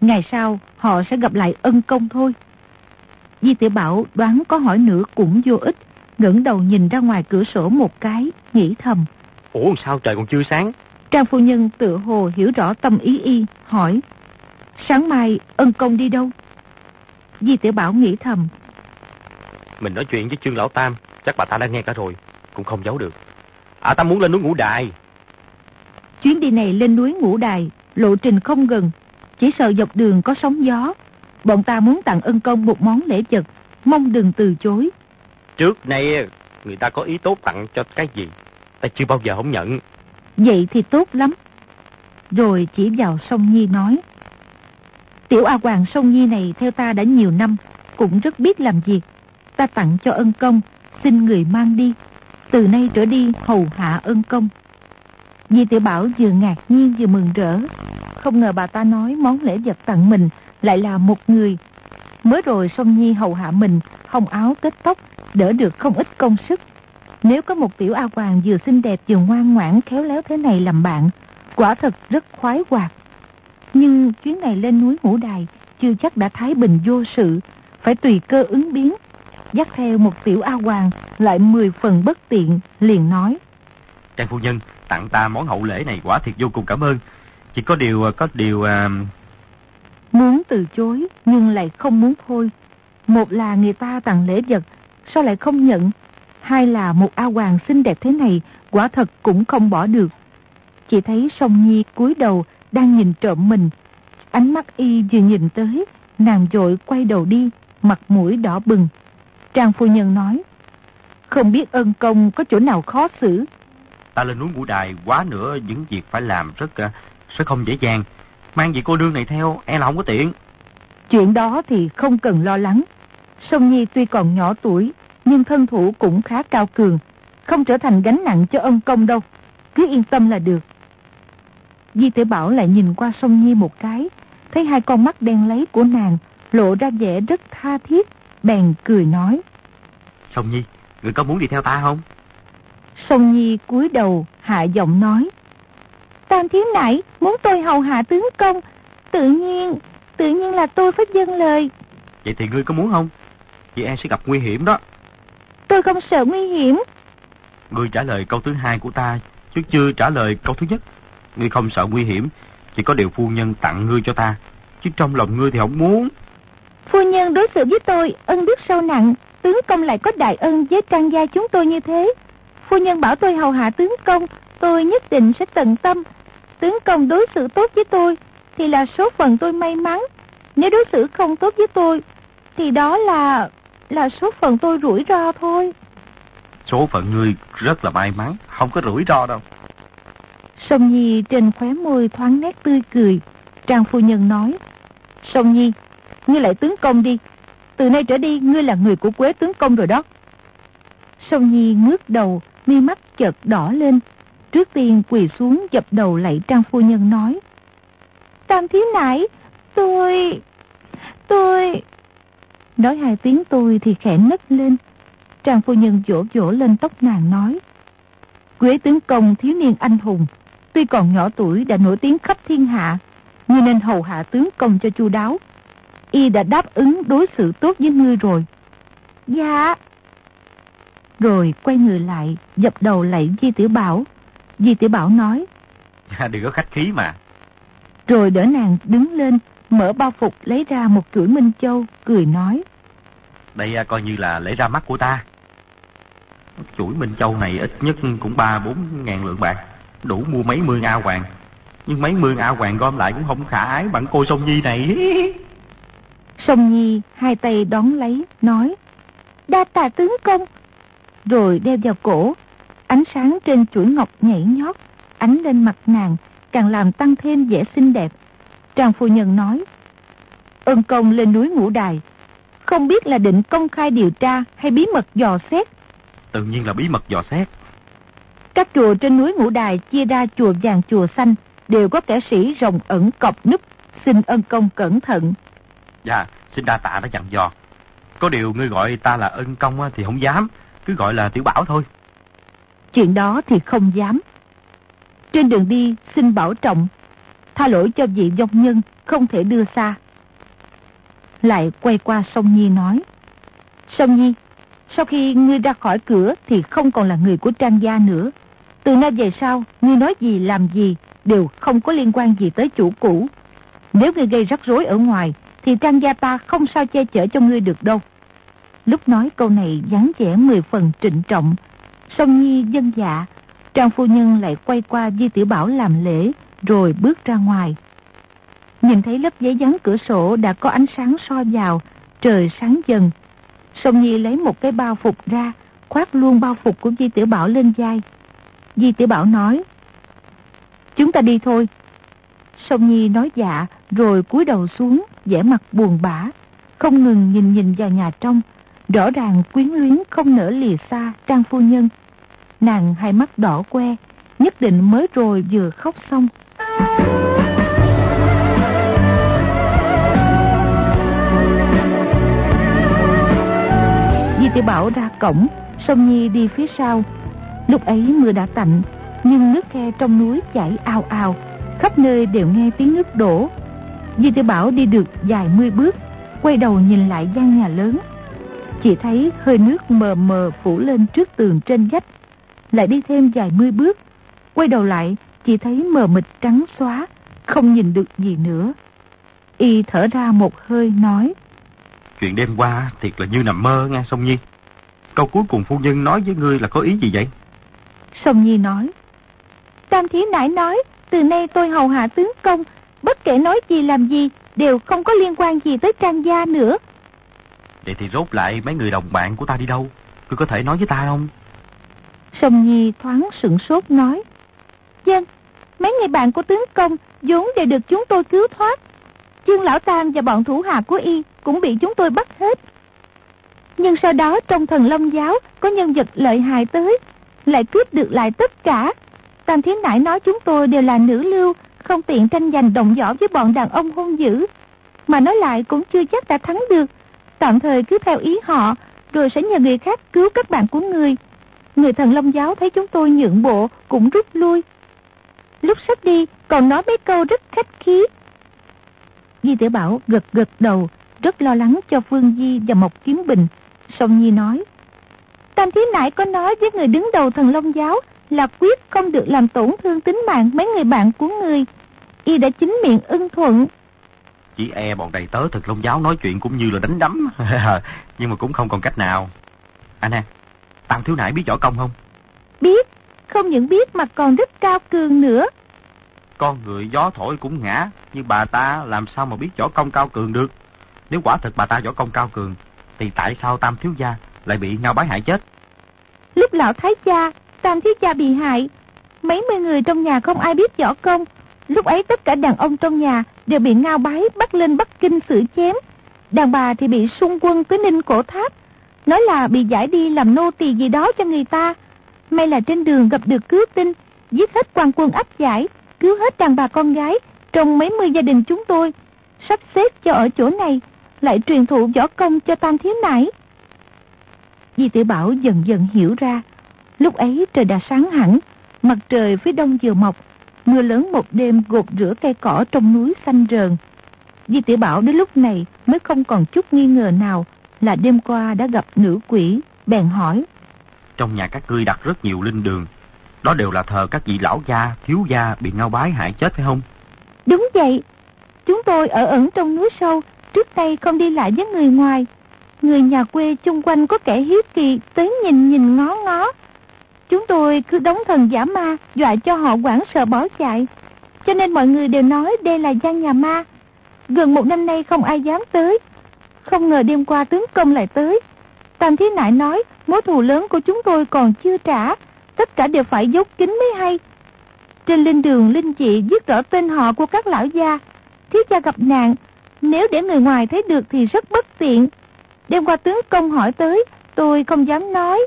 Ngày sau, họ sẽ gặp lại ân công thôi. Di tiểu Bảo đoán có hỏi nữa cũng vô ích, ngẩng đầu nhìn ra ngoài cửa sổ một cái, nghĩ thầm. Ủa sao trời còn chưa sáng? Trang phu nhân tự hồ hiểu rõ tâm ý y, hỏi. Sáng mai ân công đi đâu? Di tiểu Bảo nghĩ thầm. Mình nói chuyện với Trương Lão Tam, chắc bà ta đã nghe cả rồi, cũng không giấu được. À ta muốn lên núi ngũ đài. Chuyến đi này lên núi ngũ đài, lộ trình không gần, chỉ sợ dọc đường có sóng gió. Bọn ta muốn tặng ân công một món lễ vật, mong đừng từ chối. Trước nay người ta có ý tốt tặng cho cái gì, ta chưa bao giờ không nhận. Vậy thì tốt lắm. Rồi chỉ vào sông Nhi nói. Tiểu A Hoàng sông Nhi này theo ta đã nhiều năm, cũng rất biết làm việc. Ta tặng cho ân công, xin người mang đi. Từ nay trở đi hầu hạ ân công. Di tiểu Bảo vừa ngạc nhiên vừa mừng rỡ. Không ngờ bà ta nói món lễ vật tặng mình lại là một người. Mới rồi sông Nhi hầu hạ mình, hồng áo kết tóc, đỡ được không ít công sức. Nếu có một tiểu A Hoàng vừa xinh đẹp vừa ngoan ngoãn khéo léo thế này làm bạn, quả thật rất khoái hoạt. Nhưng chuyến này lên núi Ngũ Đài chưa chắc đã thái bình vô sự, phải tùy cơ ứng biến. Dắt theo một tiểu A Hoàng lại mười phần bất tiện, liền nói. Trang phu nhân, tặng ta món hậu lễ này quả thiệt vô cùng cảm ơn. Chỉ có điều, có điều... À... Muốn từ chối, nhưng lại không muốn thôi. Một là người ta tặng lễ vật, sao lại không nhận? Hai là một A Hoàng xinh đẹp thế này, quả thật cũng không bỏ được. Chỉ thấy song Nhi cúi đầu đang nhìn trộm mình. Ánh mắt y vừa nhìn tới, nàng dội quay đầu đi, mặt mũi đỏ bừng. Trang phu nhân nói, không biết ân công có chỗ nào khó xử. Ta lên núi ngũ đài quá nữa những việc phải làm rất à, rất không dễ dàng. Mang vị cô đương này theo e là không có tiện. Chuyện đó thì không cần lo lắng. Sông Nhi tuy còn nhỏ tuổi, nhưng thân thủ cũng khá cao cường. không trở thành gánh nặng cho ân công đâu. Cứ yên tâm là được. Di tiểu Bảo lại nhìn qua sông Nhi một cái, thấy hai con mắt đen lấy của nàng lộ ra vẻ rất tha thiết, bèn cười nói. Sông Nhi, người có muốn đi theo ta không? Sông Nhi cúi đầu, hạ giọng nói. Tam thiếu nãy muốn tôi hầu hạ tướng công, tự nhiên, tự nhiên là tôi phải dâng lời. Vậy thì ngươi có muốn không? Chị e sẽ gặp nguy hiểm đó. Tôi không sợ nguy hiểm. Ngươi trả lời câu thứ hai của ta, chứ chưa trả lời câu thứ nhất. Ngươi không sợ nguy hiểm, chỉ có điều phu nhân tặng ngươi cho ta, chứ trong lòng ngươi thì không muốn. Phu nhân đối xử với tôi, ân đức sâu nặng, tướng công lại có đại ân với trang gia chúng tôi như thế. Phu nhân bảo tôi hầu hạ tướng công, tôi nhất định sẽ tận tâm. Tướng công đối xử tốt với tôi, thì là số phận tôi may mắn. Nếu đối xử không tốt với tôi, thì đó là... là số phận tôi rủi ro thôi. Số phận ngươi rất là may mắn, không có rủi ro đâu. Sông Nhi trên khóe môi thoáng nét tươi cười. Trang phu nhân nói, Sông Nhi, ngươi lại tướng công đi. Từ nay trở đi, ngươi là người của Quế tướng công rồi đó. Sông Nhi ngước đầu, mi mắt chợt đỏ lên. Trước tiên quỳ xuống dập đầu lạy Trang phu nhân nói, Tam thiếu nãy, tôi... tôi... Nói hai tiếng tôi thì khẽ nấc lên. Trang phu nhân vỗ vỗ lên tóc nàng nói. Quế tướng công thiếu niên anh hùng, tuy còn nhỏ tuổi đã nổi tiếng khắp thiên hạ, ngươi nên hầu hạ tướng công cho chu đáo. Y đã đáp ứng đối xử tốt với ngươi rồi. Dạ. Rồi quay người lại, dập đầu lạy Di Tiểu Bảo. Di Tiểu Bảo nói. Dạ, đừng có khách khí mà. Rồi đỡ nàng đứng lên, mở bao phục lấy ra một chuỗi Minh Châu, cười nói. Đây à, coi như là lễ ra mắt của ta. Chuỗi Minh Châu này ít nhất cũng ba bốn ngàn lượng bạc, đủ mua mấy mươi A hoàng. Nhưng mấy mươi A hoàng gom lại cũng không khả ái bằng cô Sông Nhi này. Sông Nhi hai tay đón lấy, nói. Đa tà tướng công. Rồi đeo vào cổ, ánh sáng trên chuỗi ngọc nhảy nhót, ánh lên mặt nàng, càng làm tăng thêm vẻ xinh đẹp. Trang phu nhân nói, ơn công lên núi ngũ đài, không biết là định công khai điều tra hay bí mật dò xét. Tự nhiên là bí mật dò xét. Các chùa trên núi ngũ đài chia ra chùa vàng chùa xanh, đều có kẻ sĩ rồng ẩn cọp núp, xin ân công cẩn thận. Dạ, xin đa tạ đã dặn dò. Có điều ngươi gọi ta là ân công thì không dám, cứ gọi là tiểu bảo thôi. Chuyện đó thì không dám. Trên đường đi xin bảo trọng, tha lỗi cho vị dông nhân không thể đưa xa. Lại quay qua sông Nhi nói, Sông Nhi, sau khi ngươi ra khỏi cửa thì không còn là người của Trang gia nữa. Từ nay về sau, ngươi nói gì làm gì đều không có liên quan gì tới chủ cũ. Nếu ngươi gây rắc rối ở ngoài, thì Trang gia ta không sao che chở cho ngươi được đâu. Lúc nói câu này dáng vẻ mười phần trịnh trọng, Song Nhi dân dạ, Trang phu nhân lại quay qua Di Tiểu Bảo làm lễ, rồi bước ra ngoài. Nhìn thấy lớp giấy dán cửa sổ đã có ánh sáng soi vào, trời sáng dần. Song Nhi lấy một cái bao phục ra, khoác luôn bao phục của Di Tiểu Bảo lên vai. Di Tiểu Bảo nói, Chúng ta đi thôi. Sông Nhi nói dạ, rồi cúi đầu xuống, vẻ mặt buồn bã, không ngừng nhìn nhìn vào nhà trong, rõ ràng quyến luyến không nỡ lìa xa Trang phu nhân. Nàng hai mắt đỏ que, nhất định mới rồi vừa khóc xong. Di tiểu Bảo ra cổng, Sông Nhi đi phía sau. Lúc ấy mưa đã tạnh, nhưng nước khe trong núi chảy ao ao, khắp nơi đều nghe tiếng nước đổ. Di tiểu Bảo đi được vài mươi bước, quay đầu nhìn lại gian nhà lớn. Chỉ thấy hơi nước mờ mờ phủ lên trước tường trên vách, lại đi thêm vài mươi bước, quay đầu lại chỉ thấy mờ mịt trắng xóa, không nhìn được gì nữa. Y thở ra một hơi nói. Chuyện đêm qua thiệt là như nằm mơ nghe Song Nhi. Câu cuối cùng phu nhân nói với ngươi là có ý gì vậy? Song Nhi nói. Tam Thí Nãi nói, từ nay tôi hầu hạ tướng công, bất kể nói gì làm gì, đều không có liên quan gì tới trang gia nữa. Vậy thì rốt lại mấy người đồng bạn của ta đi đâu? Ngươi có thể nói với ta không? Sông Nhi thoáng sửng sốt nói. Dân, mấy người bạn của tướng công vốn đều được chúng tôi cứu thoát. Dương Lão Tam và bọn thủ hạ của y cũng bị chúng tôi bắt hết. Nhưng sau đó trong thần Long Giáo có nhân vật lợi hại tới, lại cướp được lại tất cả. Tam Thiến Nãi nói chúng tôi đều là nữ lưu, không tiện tranh giành đồng võ với bọn đàn ông hung dữ. Mà nói lại cũng chưa chắc đã thắng được. Tạm thời cứ theo ý họ, rồi sẽ nhờ người khác cứu các bạn của người. Người thần Long Giáo thấy chúng tôi nhượng bộ, cũng rút lui. Lúc sắp đi, còn nói mấy câu rất khách khí. Di tiểu Bảo gật gật đầu, rất lo lắng cho Phương Di và Mộc Kiếm Bình. Song Nhi nói, Tam Thí Nại có nói với người đứng đầu thần Long Giáo là quyết không được làm tổn thương tính mạng mấy người bạn của người. Y đã chính miệng ưng thuận. Chỉ e bọn đầy tớ thực Long Giáo nói chuyện cũng như là đánh đấm. Nhưng mà cũng không còn cách nào. Anh à, Tam Thiếu Nại biết võ công không? Biết, không những biết mà còn rất cao cường nữa. Con người gió thổi cũng ngã, nhưng bà ta làm sao mà biết võ công cao cường được? Nếu quả thực bà ta võ công cao cường, thì tại sao Tam Thiếu Gia lại bị ngao bái hại chết? Lúc lão Thái cha, Tam Thiếu cha bị hại, mấy mươi người trong nhà không ai biết võ công. Lúc ấy tất cả đàn ông trong nhà đều bị ngao bái bắt lên Bắc Kinh xử chém. Đàn bà thì bị xung quân tới Ninh Cổ Tháp. Nói là bị giải đi làm nô tỳ gì đó cho người ta. May là trên đường gặp được cứu tinh, giết hết quan quân áp giải, cứu hết đàn bà con gái trong mấy mươi gia đình chúng tôi. Sắp xếp cho ở chỗ này, lại truyền thụ võ công cho Tam Thiếu nãi. Di tiểu Bảo dần dần hiểu ra, lúc ấy trời đã sáng hẳn, mặt trời phía đông vừa mọc, mưa lớn một đêm gột rửa cây cỏ trong núi xanh rờn. Di tiểu Bảo đến lúc này mới không còn chút nghi ngờ nào là đêm qua đã gặp nữ quỷ, bèn hỏi. Trong nhà các ngươi đặt rất nhiều linh đường, đó đều là thờ các vị lão gia, thiếu gia bị ngao bái hại chết phải không? Đúng vậy, chúng tôi ở ẩn trong núi sâu, trước đây không đi lại với người ngoài. Người nhà quê chung quanh có kẻ hiếp kỳ tới nhìn nhìn ngó ngó. Chúng tôi cứ đóng thần giả ma, dọa cho họ quảng sợ bỏ chạy. Cho nên mọi người đều nói đây là gian nhà ma. Gần một năm nay không ai dám tới. Không ngờ đêm qua tướng công lại tới. Tam Thí Nại nói mối thù lớn của chúng tôi còn chưa trả. Tất cả đều phải dốc kín mới hay. Trên linh đường linh chị viết rõ tên họ của các lão gia. Thiếu gia gặp nạn nếu để người ngoài thấy được thì rất bất tiện. Đêm qua tướng công hỏi tới, tôi không dám nói.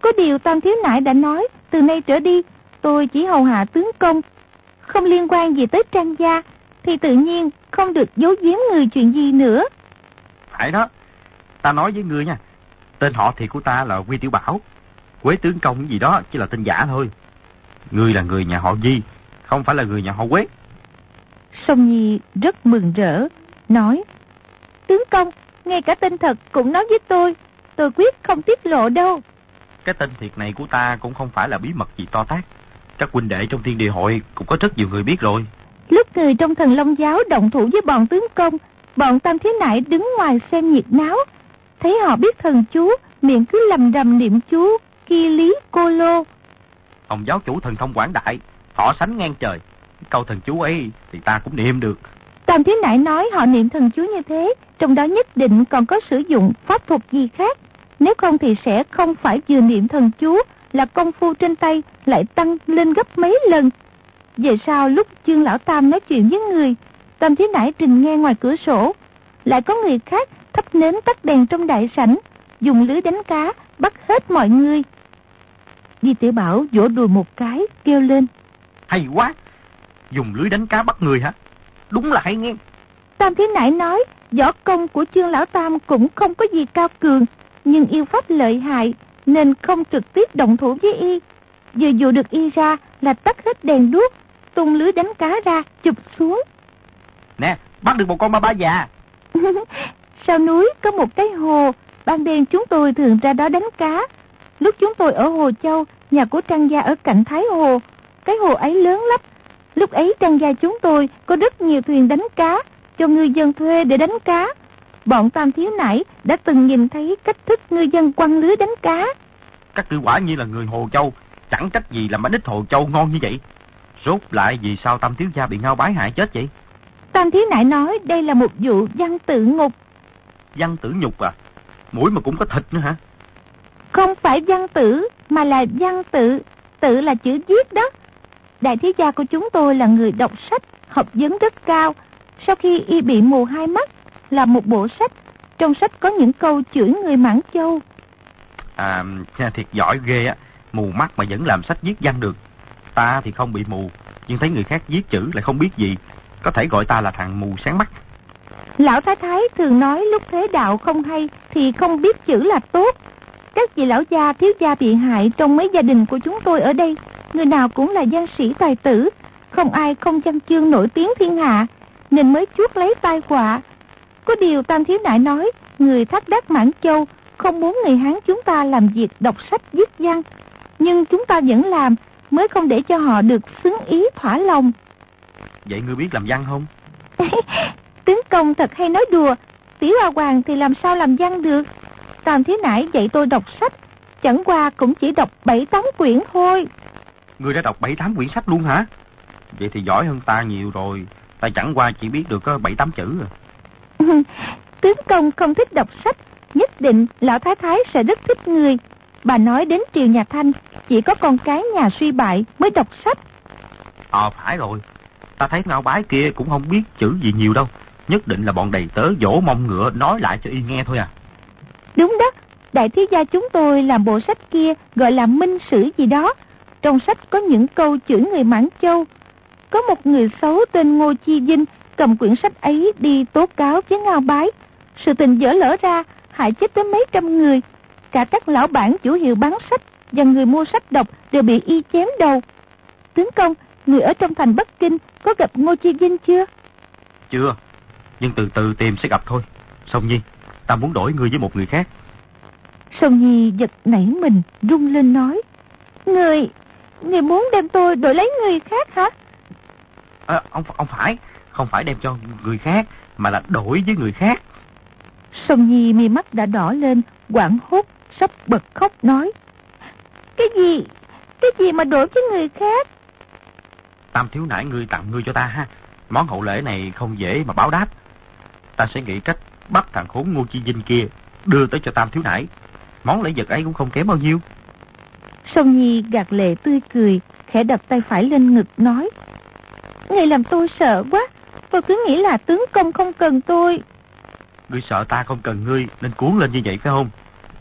Có điều Tam Thiếu Nại đã nói, từ nay trở đi, tôi chỉ hầu hạ tướng công. Không liên quan gì tới trang gia, thì tự nhiên không được giấu giếm người chuyện gì nữa. Phải đó, ta nói với ngươi nha, tên họ thì của ta là Quy Tiểu Bảo. Quế tướng công gì đó chỉ là tên giả thôi. Ngươi là người nhà họ Di, không phải là người nhà họ Quế. Sông Nhi rất mừng rỡ, nói Tướng công, ngay cả tên thật cũng nói với tôi, tôi quyết không tiết lộ đâu. Cái tên thiệt này của ta cũng không phải là bí mật gì to tát. Các huynh đệ trong thiên địa hội cũng có rất nhiều người biết rồi. Lúc người trong thần Long Giáo động thủ với bọn tướng công, bọn Tam Thế Nại đứng ngoài xem nhiệt náo. Thấy họ biết thần chú, miệng cứ lầm rầm niệm chú, kia lý cô lô. Ông giáo chủ thần thông quảng đại, họ sánh ngang trời. Câu thần chú ấy thì ta cũng niệm được. Tam Thế Nại nói họ niệm thần chú như thế, trong đó nhất định còn có sử dụng pháp thuật gì khác. Nếu không thì sẽ không phải vừa niệm thần chú là công phu trên tay lại tăng lên gấp mấy lần. Về sau lúc chương lão Tam nói chuyện với người, Tam Thế Nại trình nghe ngoài cửa sổ, lại có người khác thắp nến tắt đèn trong đại sảnh, dùng lưới đánh cá, bắt hết mọi người. Di tiểu Bảo vỗ đùi một cái, kêu lên. Hay quá! Dùng lưới đánh cá bắt người hả? Đúng là hay nghe. Tam Thế Nại nói, võ công của chương lão Tam cũng không có gì cao cường, nhưng yêu pháp lợi hại, nên không trực tiếp động thủ với y. Vừa dụ được y ra là tắt hết đèn đuốc, tung lưới đánh cá ra, chụp xuống. Nè, bắt được một con ma ba già. Sau núi có một cái hồ, ban đêm chúng tôi thường ra đó đánh cá. Lúc chúng tôi ở Hồ Châu, nhà của Trang Gia ở cạnh Thái Hồ, cái hồ ấy lớn lắm, Lúc ấy trang gia chúng tôi có rất nhiều thuyền đánh cá, cho ngư dân thuê để đánh cá. Bọn Tam Thiếu Nãy đã từng nhìn thấy cách thức ngư dân quăng lưới đánh cá. Các cử quả như là người Hồ Châu, chẳng trách gì làm bánh ít Hồ Châu ngon như vậy. Rốt lại vì sao Tam Thiếu Gia bị ngao bái hại chết vậy? Tam Thiếu Nại nói đây là một vụ văn tự ngục. Văn tử nhục à? Mũi mà cũng có thịt nữa hả? Không phải văn tử, mà là văn tự. Tự là chữ viết đó. Đại thế gia của chúng tôi là người đọc sách, học vấn rất cao. Sau khi y bị mù hai mắt, là một bộ sách. Trong sách có những câu chửi người Mãn Châu. À, thiệt giỏi ghê á. Mù mắt mà vẫn làm sách viết văn được. Ta thì không bị mù, nhưng thấy người khác viết chữ lại không biết gì. Có thể gọi ta là thằng mù sáng mắt. Lão Thái Thái thường nói lúc thế đạo không hay thì không biết chữ là tốt. Các vị lão gia thiếu gia bị hại trong mấy gia đình của chúng tôi ở đây, người nào cũng là văn sĩ tài tử, không ai không văn chương nổi tiếng thiên hạ, nên mới chuốt lấy tai họa. Có điều Tam Thiếu Nại nói, người thắt đắc Mãn Châu không muốn người Hán chúng ta làm việc đọc sách viết văn, nhưng chúng ta vẫn làm, mới không để cho họ được xứng ý thỏa lòng. Vậy ngươi biết làm văn không? Tướng công thật hay nói đùa, tiểu hoa hoàng thì làm sao làm văn được. Tam Thiếu Nại dạy tôi đọc sách, chẳng qua cũng chỉ đọc bảy tám quyển thôi. Ngươi đã đọc bảy tám quyển sách luôn hả? Vậy thì giỏi hơn ta nhiều rồi. Ta chẳng qua chỉ biết được có bảy tám chữ à. Tướng công không thích đọc sách, nhất định lão thái thái sẽ rất thích người. Bà nói đến triều nhà Thanh, chỉ có con cái nhà suy bại mới đọc sách. Ờ phải rồi, ta thấy ngao bái kia cũng không biết chữ gì nhiều đâu. Nhất định là bọn đầy tớ dỗ mông ngựa nói lại cho y nghe thôi à. Đúng đó, đại thiếu gia chúng tôi làm bộ sách kia gọi là minh sử gì đó. Trong sách có những câu chữ người Mãn Châu. Có một người xấu tên Ngô Chi Vinh cầm quyển sách ấy đi tố cáo với Ngao Bái. Sự tình dở lỡ ra, hại chết tới mấy trăm người. Cả các lão bản chủ hiệu bán sách và người mua sách đọc đều bị y chém đầu. Tướng công, người ở trong thành Bắc Kinh có gặp Ngô Chi Vinh chưa? Chưa, nhưng từ từ tìm sẽ gặp thôi. Song Nhi, ta muốn đổi người với một người khác. Song Nhi giật nảy mình, rung lên nói. Người, người muốn đem tôi đổi lấy người khác hả? À, ông ông phải, không phải đem cho người khác, mà là đổi với người khác. Song Nhi mi mắt đã đỏ lên, quảng hốt, sắp bật khóc nói. Cái gì? Cái gì mà đổi với người khác? Tam thiếu nãy ngươi tặng ngươi cho ta ha. Món hậu lễ này không dễ mà báo đáp. Ta sẽ nghĩ cách bắt thằng khốn Ngô Chi Vinh kia đưa tới cho Tam thiếu nãy. Món lễ vật ấy cũng không kém bao nhiêu. Song Nhi gạt lệ tươi cười, khẽ đập tay phải lên ngực nói. Ngày làm tôi sợ quá, tôi cứ nghĩ là tướng công không cần tôi. Ngươi sợ ta không cần ngươi nên cuốn lên như vậy phải không?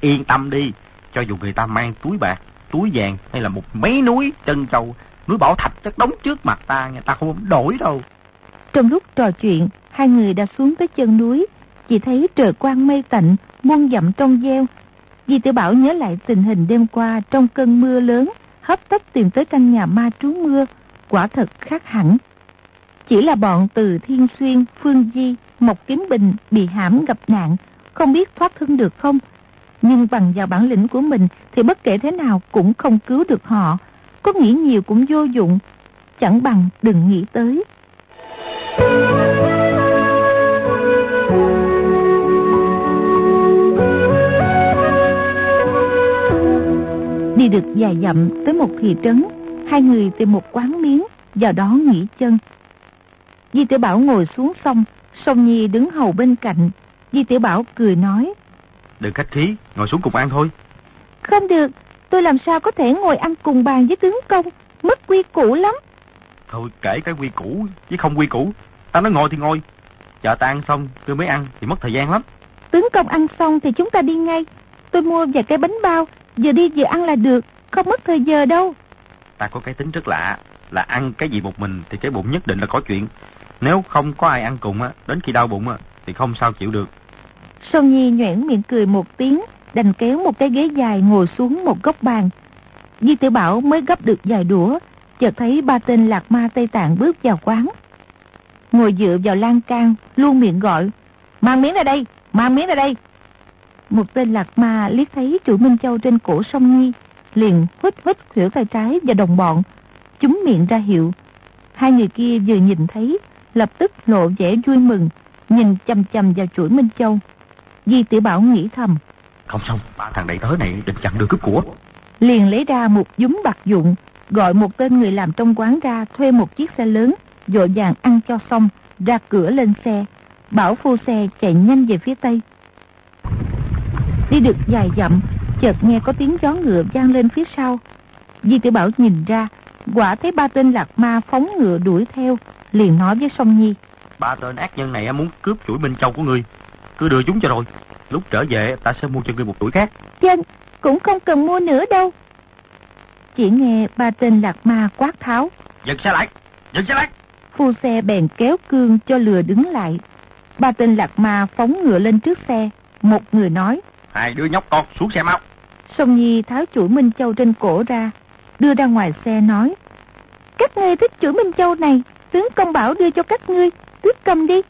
Yên tâm đi, cho dù người ta mang túi bạc, túi vàng hay là một mấy núi chân châu, núi bảo thạch chất đóng trước mặt ta, người ta không đổi đâu. Trong lúc trò chuyện, hai người đã xuống tới chân núi, chỉ thấy trời quang mây tạnh, muôn dặm trong gieo. Di tiểu Bảo nhớ lại tình hình đêm qua trong cơn mưa lớn, hấp tấp tìm tới căn nhà ma trú mưa, quả thật khác hẳn. Chỉ là bọn từ Thiên Xuyên, Phương Di, Mộc Kiếm Bình bị hãm gặp nạn, không biết thoát thân được không. Nhưng bằng vào bản lĩnh của mình thì bất kể thế nào cũng không cứu được họ. Có nghĩ nhiều cũng vô dụng, chẳng bằng đừng nghĩ tới. Đi được vài dặm tới một thị trấn, hai người tìm một quán miếng, vào đó nghỉ chân. Di tiểu Bảo ngồi xuống xong, Song Nhi đứng hầu bên cạnh. Di tiểu Bảo cười nói. Đừng khách khí, ngồi xuống cùng ăn thôi. Không được, tôi làm sao có thể ngồi ăn cùng bàn với tướng công, mất quy củ lắm. Thôi kể cái quy củ, chứ không quy củ. Ta nói ngồi thì ngồi. Chờ ta ăn xong, tôi mới ăn, thì mất thời gian lắm. Tướng công ăn xong thì chúng ta đi ngay. Tôi mua vài cái bánh bao, vừa đi vừa ăn là được, không mất thời giờ đâu. Ta có cái tính rất lạ, là ăn cái gì một mình thì cái bụng nhất định là có chuyện. Nếu không có ai ăn cùng á, đến khi đau bụng á, thì không sao chịu được. Sơn Nhi nhoẻn miệng cười một tiếng, đành kéo một cái ghế dài ngồi xuống một góc bàn. Di Tiểu Bảo mới gấp được vài đũa, chợt thấy ba tên lạc ma Tây Tạng bước vào quán. Ngồi dựa vào lan can, luôn miệng gọi, mang miếng ra đây, mang miếng ra đây. Một tên lạc ma liếc thấy chuỗi Minh Châu trên cổ sông Nhi, liền hít hít khỉu tay trái và đồng bọn, chúng miệng ra hiệu. Hai người kia vừa nhìn thấy, lập tức lộ vẻ vui mừng, nhìn chầm chầm vào chuỗi Minh Châu. Di Tiểu Bảo nghĩ thầm. Không xong, ba thằng đầy tớ này định chặn đường cướp của. Liền lấy ra một dúng bạc dụng, gọi một tên người làm trong quán ra thuê một chiếc xe lớn, dội vàng ăn cho xong, ra cửa lên xe. Bảo phu xe chạy nhanh về phía tây. Đi được vài dặm, chợt nghe có tiếng gió ngựa vang lên phía sau. Di Tiểu Bảo nhìn ra, quả thấy ba tên lạc ma phóng ngựa đuổi theo, liền nói với Song Nhi. Ba tên ác nhân này muốn cướp chuỗi Minh Châu của ngươi. Cứ đưa chúng cho rồi. Lúc trở về ta sẽ mua cho ngươi một chuỗi khác. Chân, cũng không cần mua nữa đâu. Chỉ nghe ba tên lạc ma quát tháo. Dừng xe lại, dừng xe lại. Phu xe bèn kéo cương cho lừa đứng lại. Ba tên lạc ma phóng ngựa lên trước xe. Một người nói. Hai đứa nhóc con xuống xe mau. Sông Nhi tháo chuỗi Minh Châu trên cổ ra. Đưa ra ngoài xe nói. Các ngươi thích chuỗi Minh Châu này. Tướng công bảo đưa cho các ngươi. Tước cầm đi.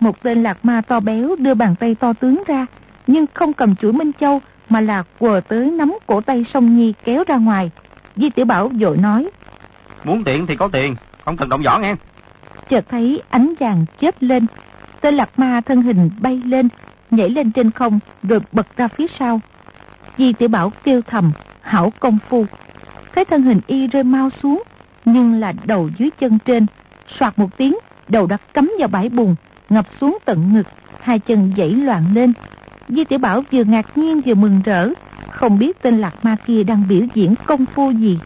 Một tên lạc ma to béo đưa bàn tay to tướng ra. Nhưng không cầm chuỗi Minh Châu mà là quờ tới nắm cổ tay Sông Nhi kéo ra ngoài. Di Tiểu Bảo vội nói. Muốn tiền thì có tiền, không cần động võ nghe. Chợt thấy ánh vàng chớp lên, tên lạc ma thân hình bay lên, nhảy lên trên không rồi bật ra phía sau. Di Tiểu Bảo kêu thầm, hảo công phu. Thấy thân hình y rơi mau xuống, nhưng là đầu dưới chân trên. Soạt một tiếng, đầu đã cắm vào bãi bùn, ngập xuống tận ngực, hai chân dãy loạn lên. Di Tiểu Bảo vừa ngạc nhiên vừa mừng rỡ, không biết tên lạc ma kia đang biểu diễn công phu gì.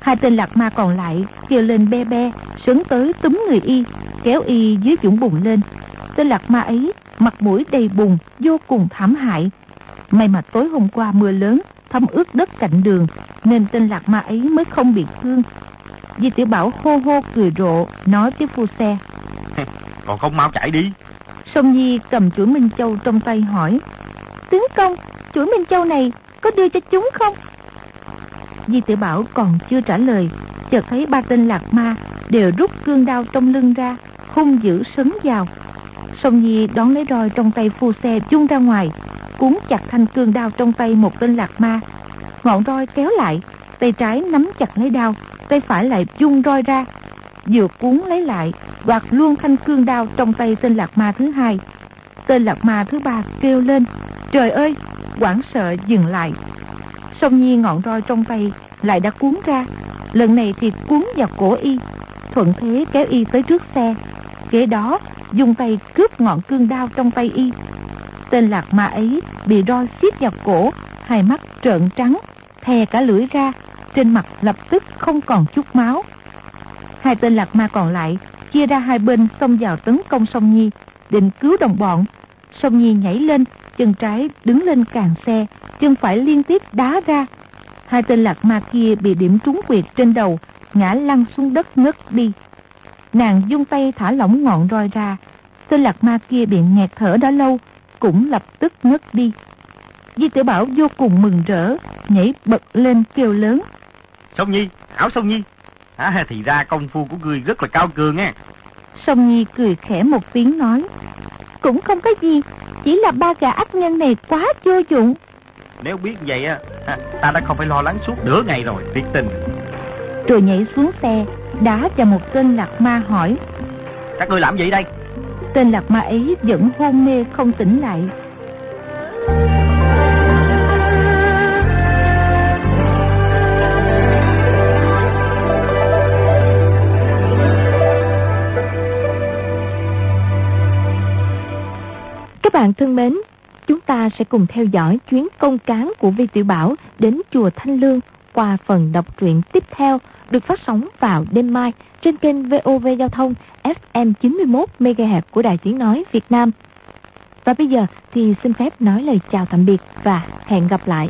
Hai tên lạc ma còn lại kêu lên be be, sướng tới túm người y, kéo y dưới dũng bùn lên. Tên lạc ma ấy mặt mũi đầy bùn, vô cùng thảm hại. May mà tối hôm qua mưa lớn, thấm ướt đất cạnh đường, nên tên lạc ma ấy mới không bị thương. Di Tiểu Bảo hô hô cười rộ, nói với phu xe. Còn không mau chạy đi. Sông Nhi cầm chuỗi Minh Châu trong tay hỏi. Tướng công, chuỗi Minh Châu này có đưa cho chúng không? Di Tiểu Bảo còn chưa trả lời, chợt thấy ba tên lạc ma đều rút cương đao trong lưng ra, hung dữ sấn vào. Sông Nhi đón lấy roi trong tay phu xe chung ra ngoài, cuốn chặt thanh cương đao trong tay một tên lạc ma. Ngọn roi kéo lại, tay trái nắm chặt lấy đao, tay phải lại chung roi ra. Vừa cuốn lấy lại, đoạt luôn thanh cương đao trong tay tên lạc ma thứ hai. Tên lạc ma thứ ba kêu lên, trời ơi, quảng sợ dừng lại. Song Nhi ngọn roi trong tay lại đã cuốn ra, lần này thì cuốn vào cổ y, thuận thế kéo y tới trước xe. Kế đó, dùng tay cướp ngọn cương đao trong tay y. Tên lạc ma ấy bị roi xiết vào cổ, hai mắt trợn trắng, thè cả lưỡi ra, trên mặt lập tức không còn chút máu. Hai tên lạc ma còn lại chia ra hai bên xông vào tấn công Song Nhi, định cứu đồng bọn. Song Nhi nhảy lên, chân trái đứng lên càng xe, chân phải liên tiếp đá ra. Hai tên lạc ma kia bị điểm trúng quyệt trên đầu, ngã lăn xuống đất ngất đi. Nàng dung tay thả lỏng ngọn roi ra, tên lạc ma kia bị nghẹt thở đã lâu, cũng lập tức ngất đi. Di tử Bảo vô cùng mừng rỡ, nhảy bật lên kêu lớn. Sông Nhi, hảo Sông Nhi. À, thì ra công phu của ngươi rất là cao cường nghe. Sông Nhi cười khẽ một tiếng nói. Cũng không có gì, chỉ là ba gà ác nhân này quá vô dụng. Nếu biết vậy á, ta đã không phải lo lắng suốt nửa ngày rồi, tuyệt tình. Rồi nhảy xuống xe, đá vào một tên lạc ma hỏi. Các ngươi làm gì đây? Tên lạc ma ấy vẫn hôn mê không tỉnh lại. Các bạn thân mến, chúng ta sẽ cùng theo dõi chuyến công cán của Vi Tiểu Bảo đến chùa Thanh Lương qua phần đọc truyện tiếp theo được phát sóng vào đêm mai trên kênh VOV Giao thông FM 91 MHz của Đài Tiếng Nói Việt Nam. Và bây giờ thì xin phép nói lời chào tạm biệt và hẹn gặp lại.